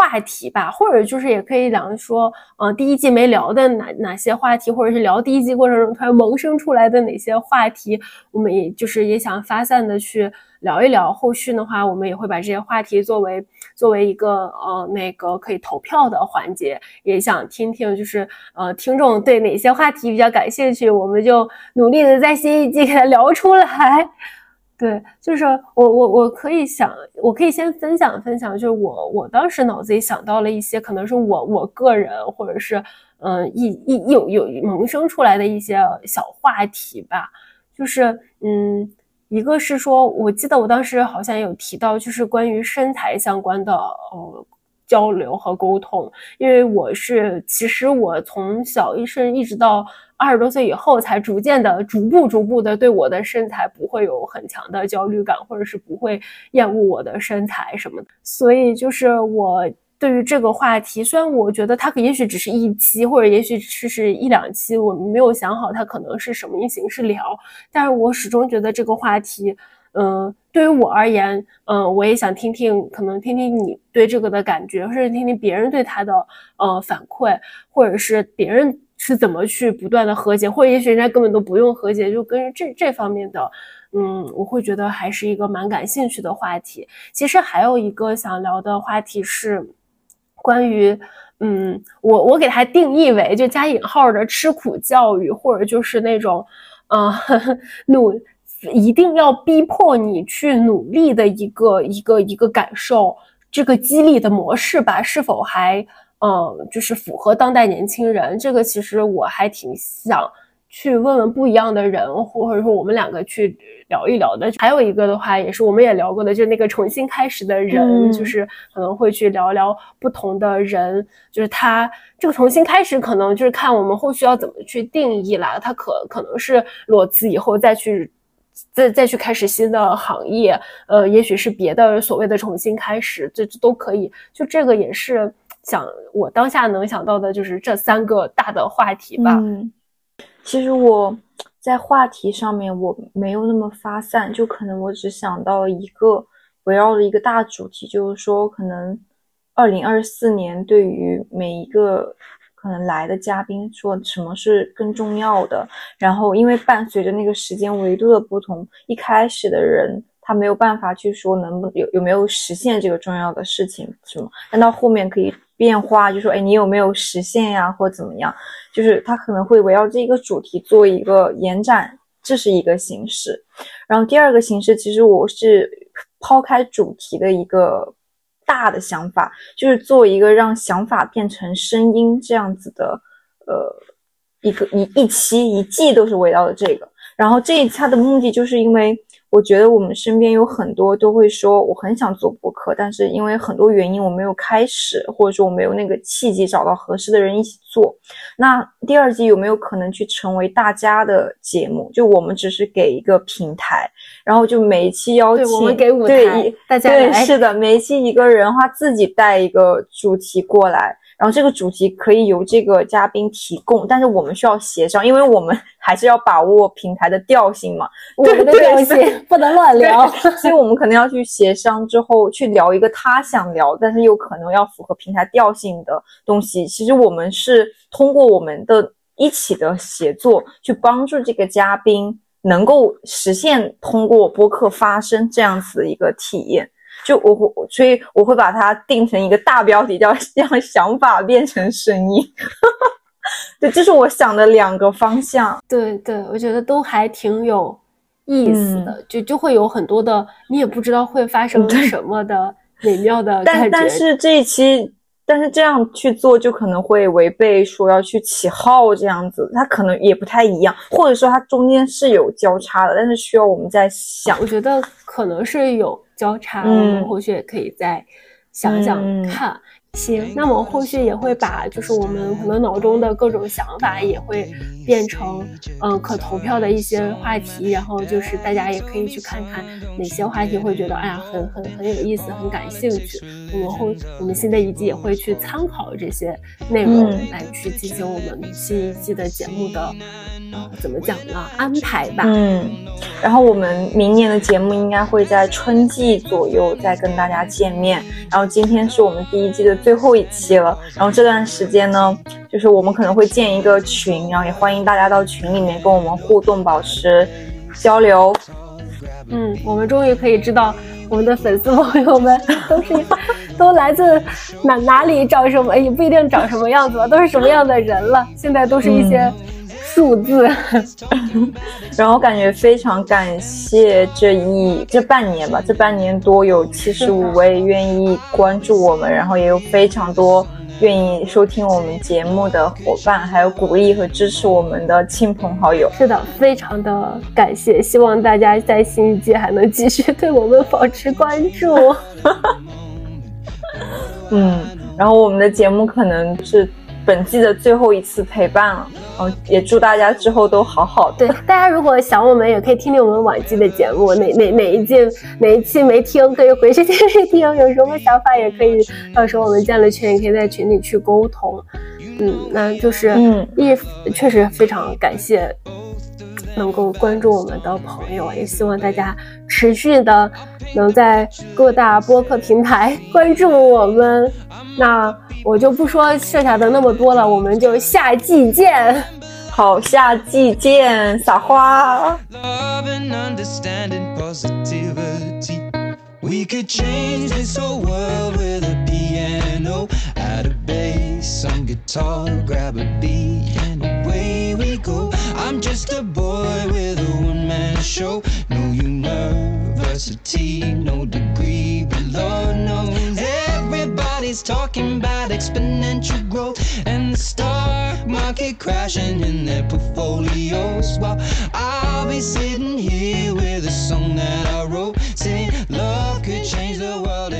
话题吧，或者就是也可以两个说，呃，第一季没聊的哪哪些话题，或者是聊第一季过程中突然萌生出来的哪些话题，我们也就是也想发散的去聊一聊。后续的话，我们也会把这些话题作为作为一个呃那个可以投票的环节，也想听听就是呃听众对哪些话题比较感兴趣，我们就努力的在新一季给它聊出来。对，就是我我我可以想，我可以先分享分享，就是我我当时脑子里想到了一些，可能是我我个人或者是嗯一一有有萌生出来的一些小话题吧，就是嗯，一个是说，我记得我当时好像有提到，就是关于身材相关的呃交流和沟通，因为我是其实我从小一生一直到。二十多岁以后，才逐渐的、逐步、逐步的对我的身材不会有很强的焦虑感，或者是不会厌恶我的身材什么的。所以，就是我对于这个话题，虽然我觉得它也许只是一期，或者也许是是一两期，我们没有想好它可能是什么形式聊，但是我始终觉得这个话题，嗯，对于我而言，嗯，我也想听听，可能听听你对这个的感觉，甚至听听别人对他的呃反馈，或者是别人是怎么去不断的和解，或者也许人家根本都不用和解，就跟这这方面的，嗯，我会觉得还是一个蛮感兴趣的话题。其实还有一个想聊的话题是关于。嗯，我我给它定义为就加引号的吃苦教育，或者就是那种，呃，[laughs] 努一定要逼迫你去努力的一个一个一个感受，这个激励的模式吧，是否还嗯，就是符合当代年轻人？这个其实我还挺想。去问问不一样的人，或者说我们两个去聊一聊的。还有一个的话，也是我们也聊过的，就是那个重新开始的人，就是可能会去聊聊不同的人，就是他这个重新开始，可能就是看我们后续要怎么去定义啦。他可可能是裸辞以后再去再再去开始新的行业，呃，也许是别的所谓的重新开始，这这都可以。就这个也是想我当下能想到的，就是这三个大的话题吧。嗯其实我在话题上面我没有那么发散，就可能我只想到一个围绕着一个大主题，就是说可能二零二四年对于每一个可能来的嘉宾说什么是更重要的。然后因为伴随着那个时间维度的不同，一开始的人他没有办法去说能不有有没有实现这个重要的事情什么，但到后面可以。变化就说，哎，你有没有实现呀，或怎么样？就是他可能会围绕这一个主题做一个延展，这是一个形式。然后第二个形式，其实我是抛开主题的一个大的想法，就是做一个让想法变成声音这样子的，呃，一个一一期一季都是围绕着这个。然后这一它的目的就是因为。我觉得我们身边有很多都会说我很想做播客，但是因为很多原因我没有开始，或者说我没有那个契机找到合适的人一起做。那第二季有没有可能去成为大家的节目？就我们只是给一个平台，然后就每一期邀请，我们给舞台，大家对，是的，每一期一个人话自己带一个主题过来。然后这个主题可以由这个嘉宾提供，但是我们需要协商，因为我们 [laughs] 还是要把握平台的调性嘛。我们的调性不能乱聊，[laughs] 所以我们可能要去协商之后去聊一个他想聊，但是又可能要符合平台调性的东西。其实我们是通过我们的一起的协作，去帮助这个嘉宾能够实现通过播客发声这样子的一个体验。就我会，所以我会把它定成一个大标题，叫“让想法变成声音”。对，这是我想的两个方向。对对，我觉得都还挺有意思的，就就会有很多的你也不知道会发生什么的美妙的感觉。但但是这一期，但是这样去做就可能会违背说要去起号这样子，它可能也不太一样，或者说它中间是有交叉的，但是需要我们在想。我觉得可能是有。交叉，我们后续也可以再想想看。行，那我后续也会把就是我们可能脑中的各种想法也会变成嗯可投票的一些话题，然后就是大家也可以去看看哪些话题会觉得哎呀很很很有意思，很感兴趣。我们后我们新的一季也会去参考这些内容来去进行我们新一季的节目的怎么讲呢安排吧。嗯，然后我们明年的节目应该会在春季左右再跟大家见面。然后今天是我们第一季的。最后一期了，然后这段时间呢，就是我们可能会建一个群，然后也欢迎大家到群里面跟我们互动，保持交流。嗯，我们终于可以知道我们的粉丝朋友们都是 [laughs] 都来自哪哪里，长什么也不一定长什么样子，都是什么样的人了。现在都是一些数字，[laughs] 然后感觉非常感谢这一这半年吧，这半年多有七十五位愿意关注我们，然后也有非常多。愿意收听我们节目的伙伴，还有鼓励和支持我们的亲朋好友，是的，非常的感谢。希望大家在新一季还能继续对我们保持关注。[laughs] 嗯，然后我们的节目可能是。本季的最后一次陪伴了，然后也祝大家之后都好好的。对，大家如果想我们，也可以听听我们往季的节目，哪哪哪一季哪一期没听，可以回去听一听。有什么想法也可以，到时候我们建了群，也可以在群里去沟通。嗯，那就是，嗯，一确实非常感谢。能够关注我们的朋友，也希望大家持续的能在各大播客平台关注我们。那我就不说剩下的那么多了，我们就下季见。好，下季见，撒花。love and understanding positivity. We could change this whole world with a piano, add a bass, some guitar, grab a beat, and go. I'm just a boy with a one man show. No university, no degree, but Lord knows everybody's talking about exponential growth and the stock market crashing in their portfolios. While I'll be sitting here with a song that I wrote, saying love could change the world.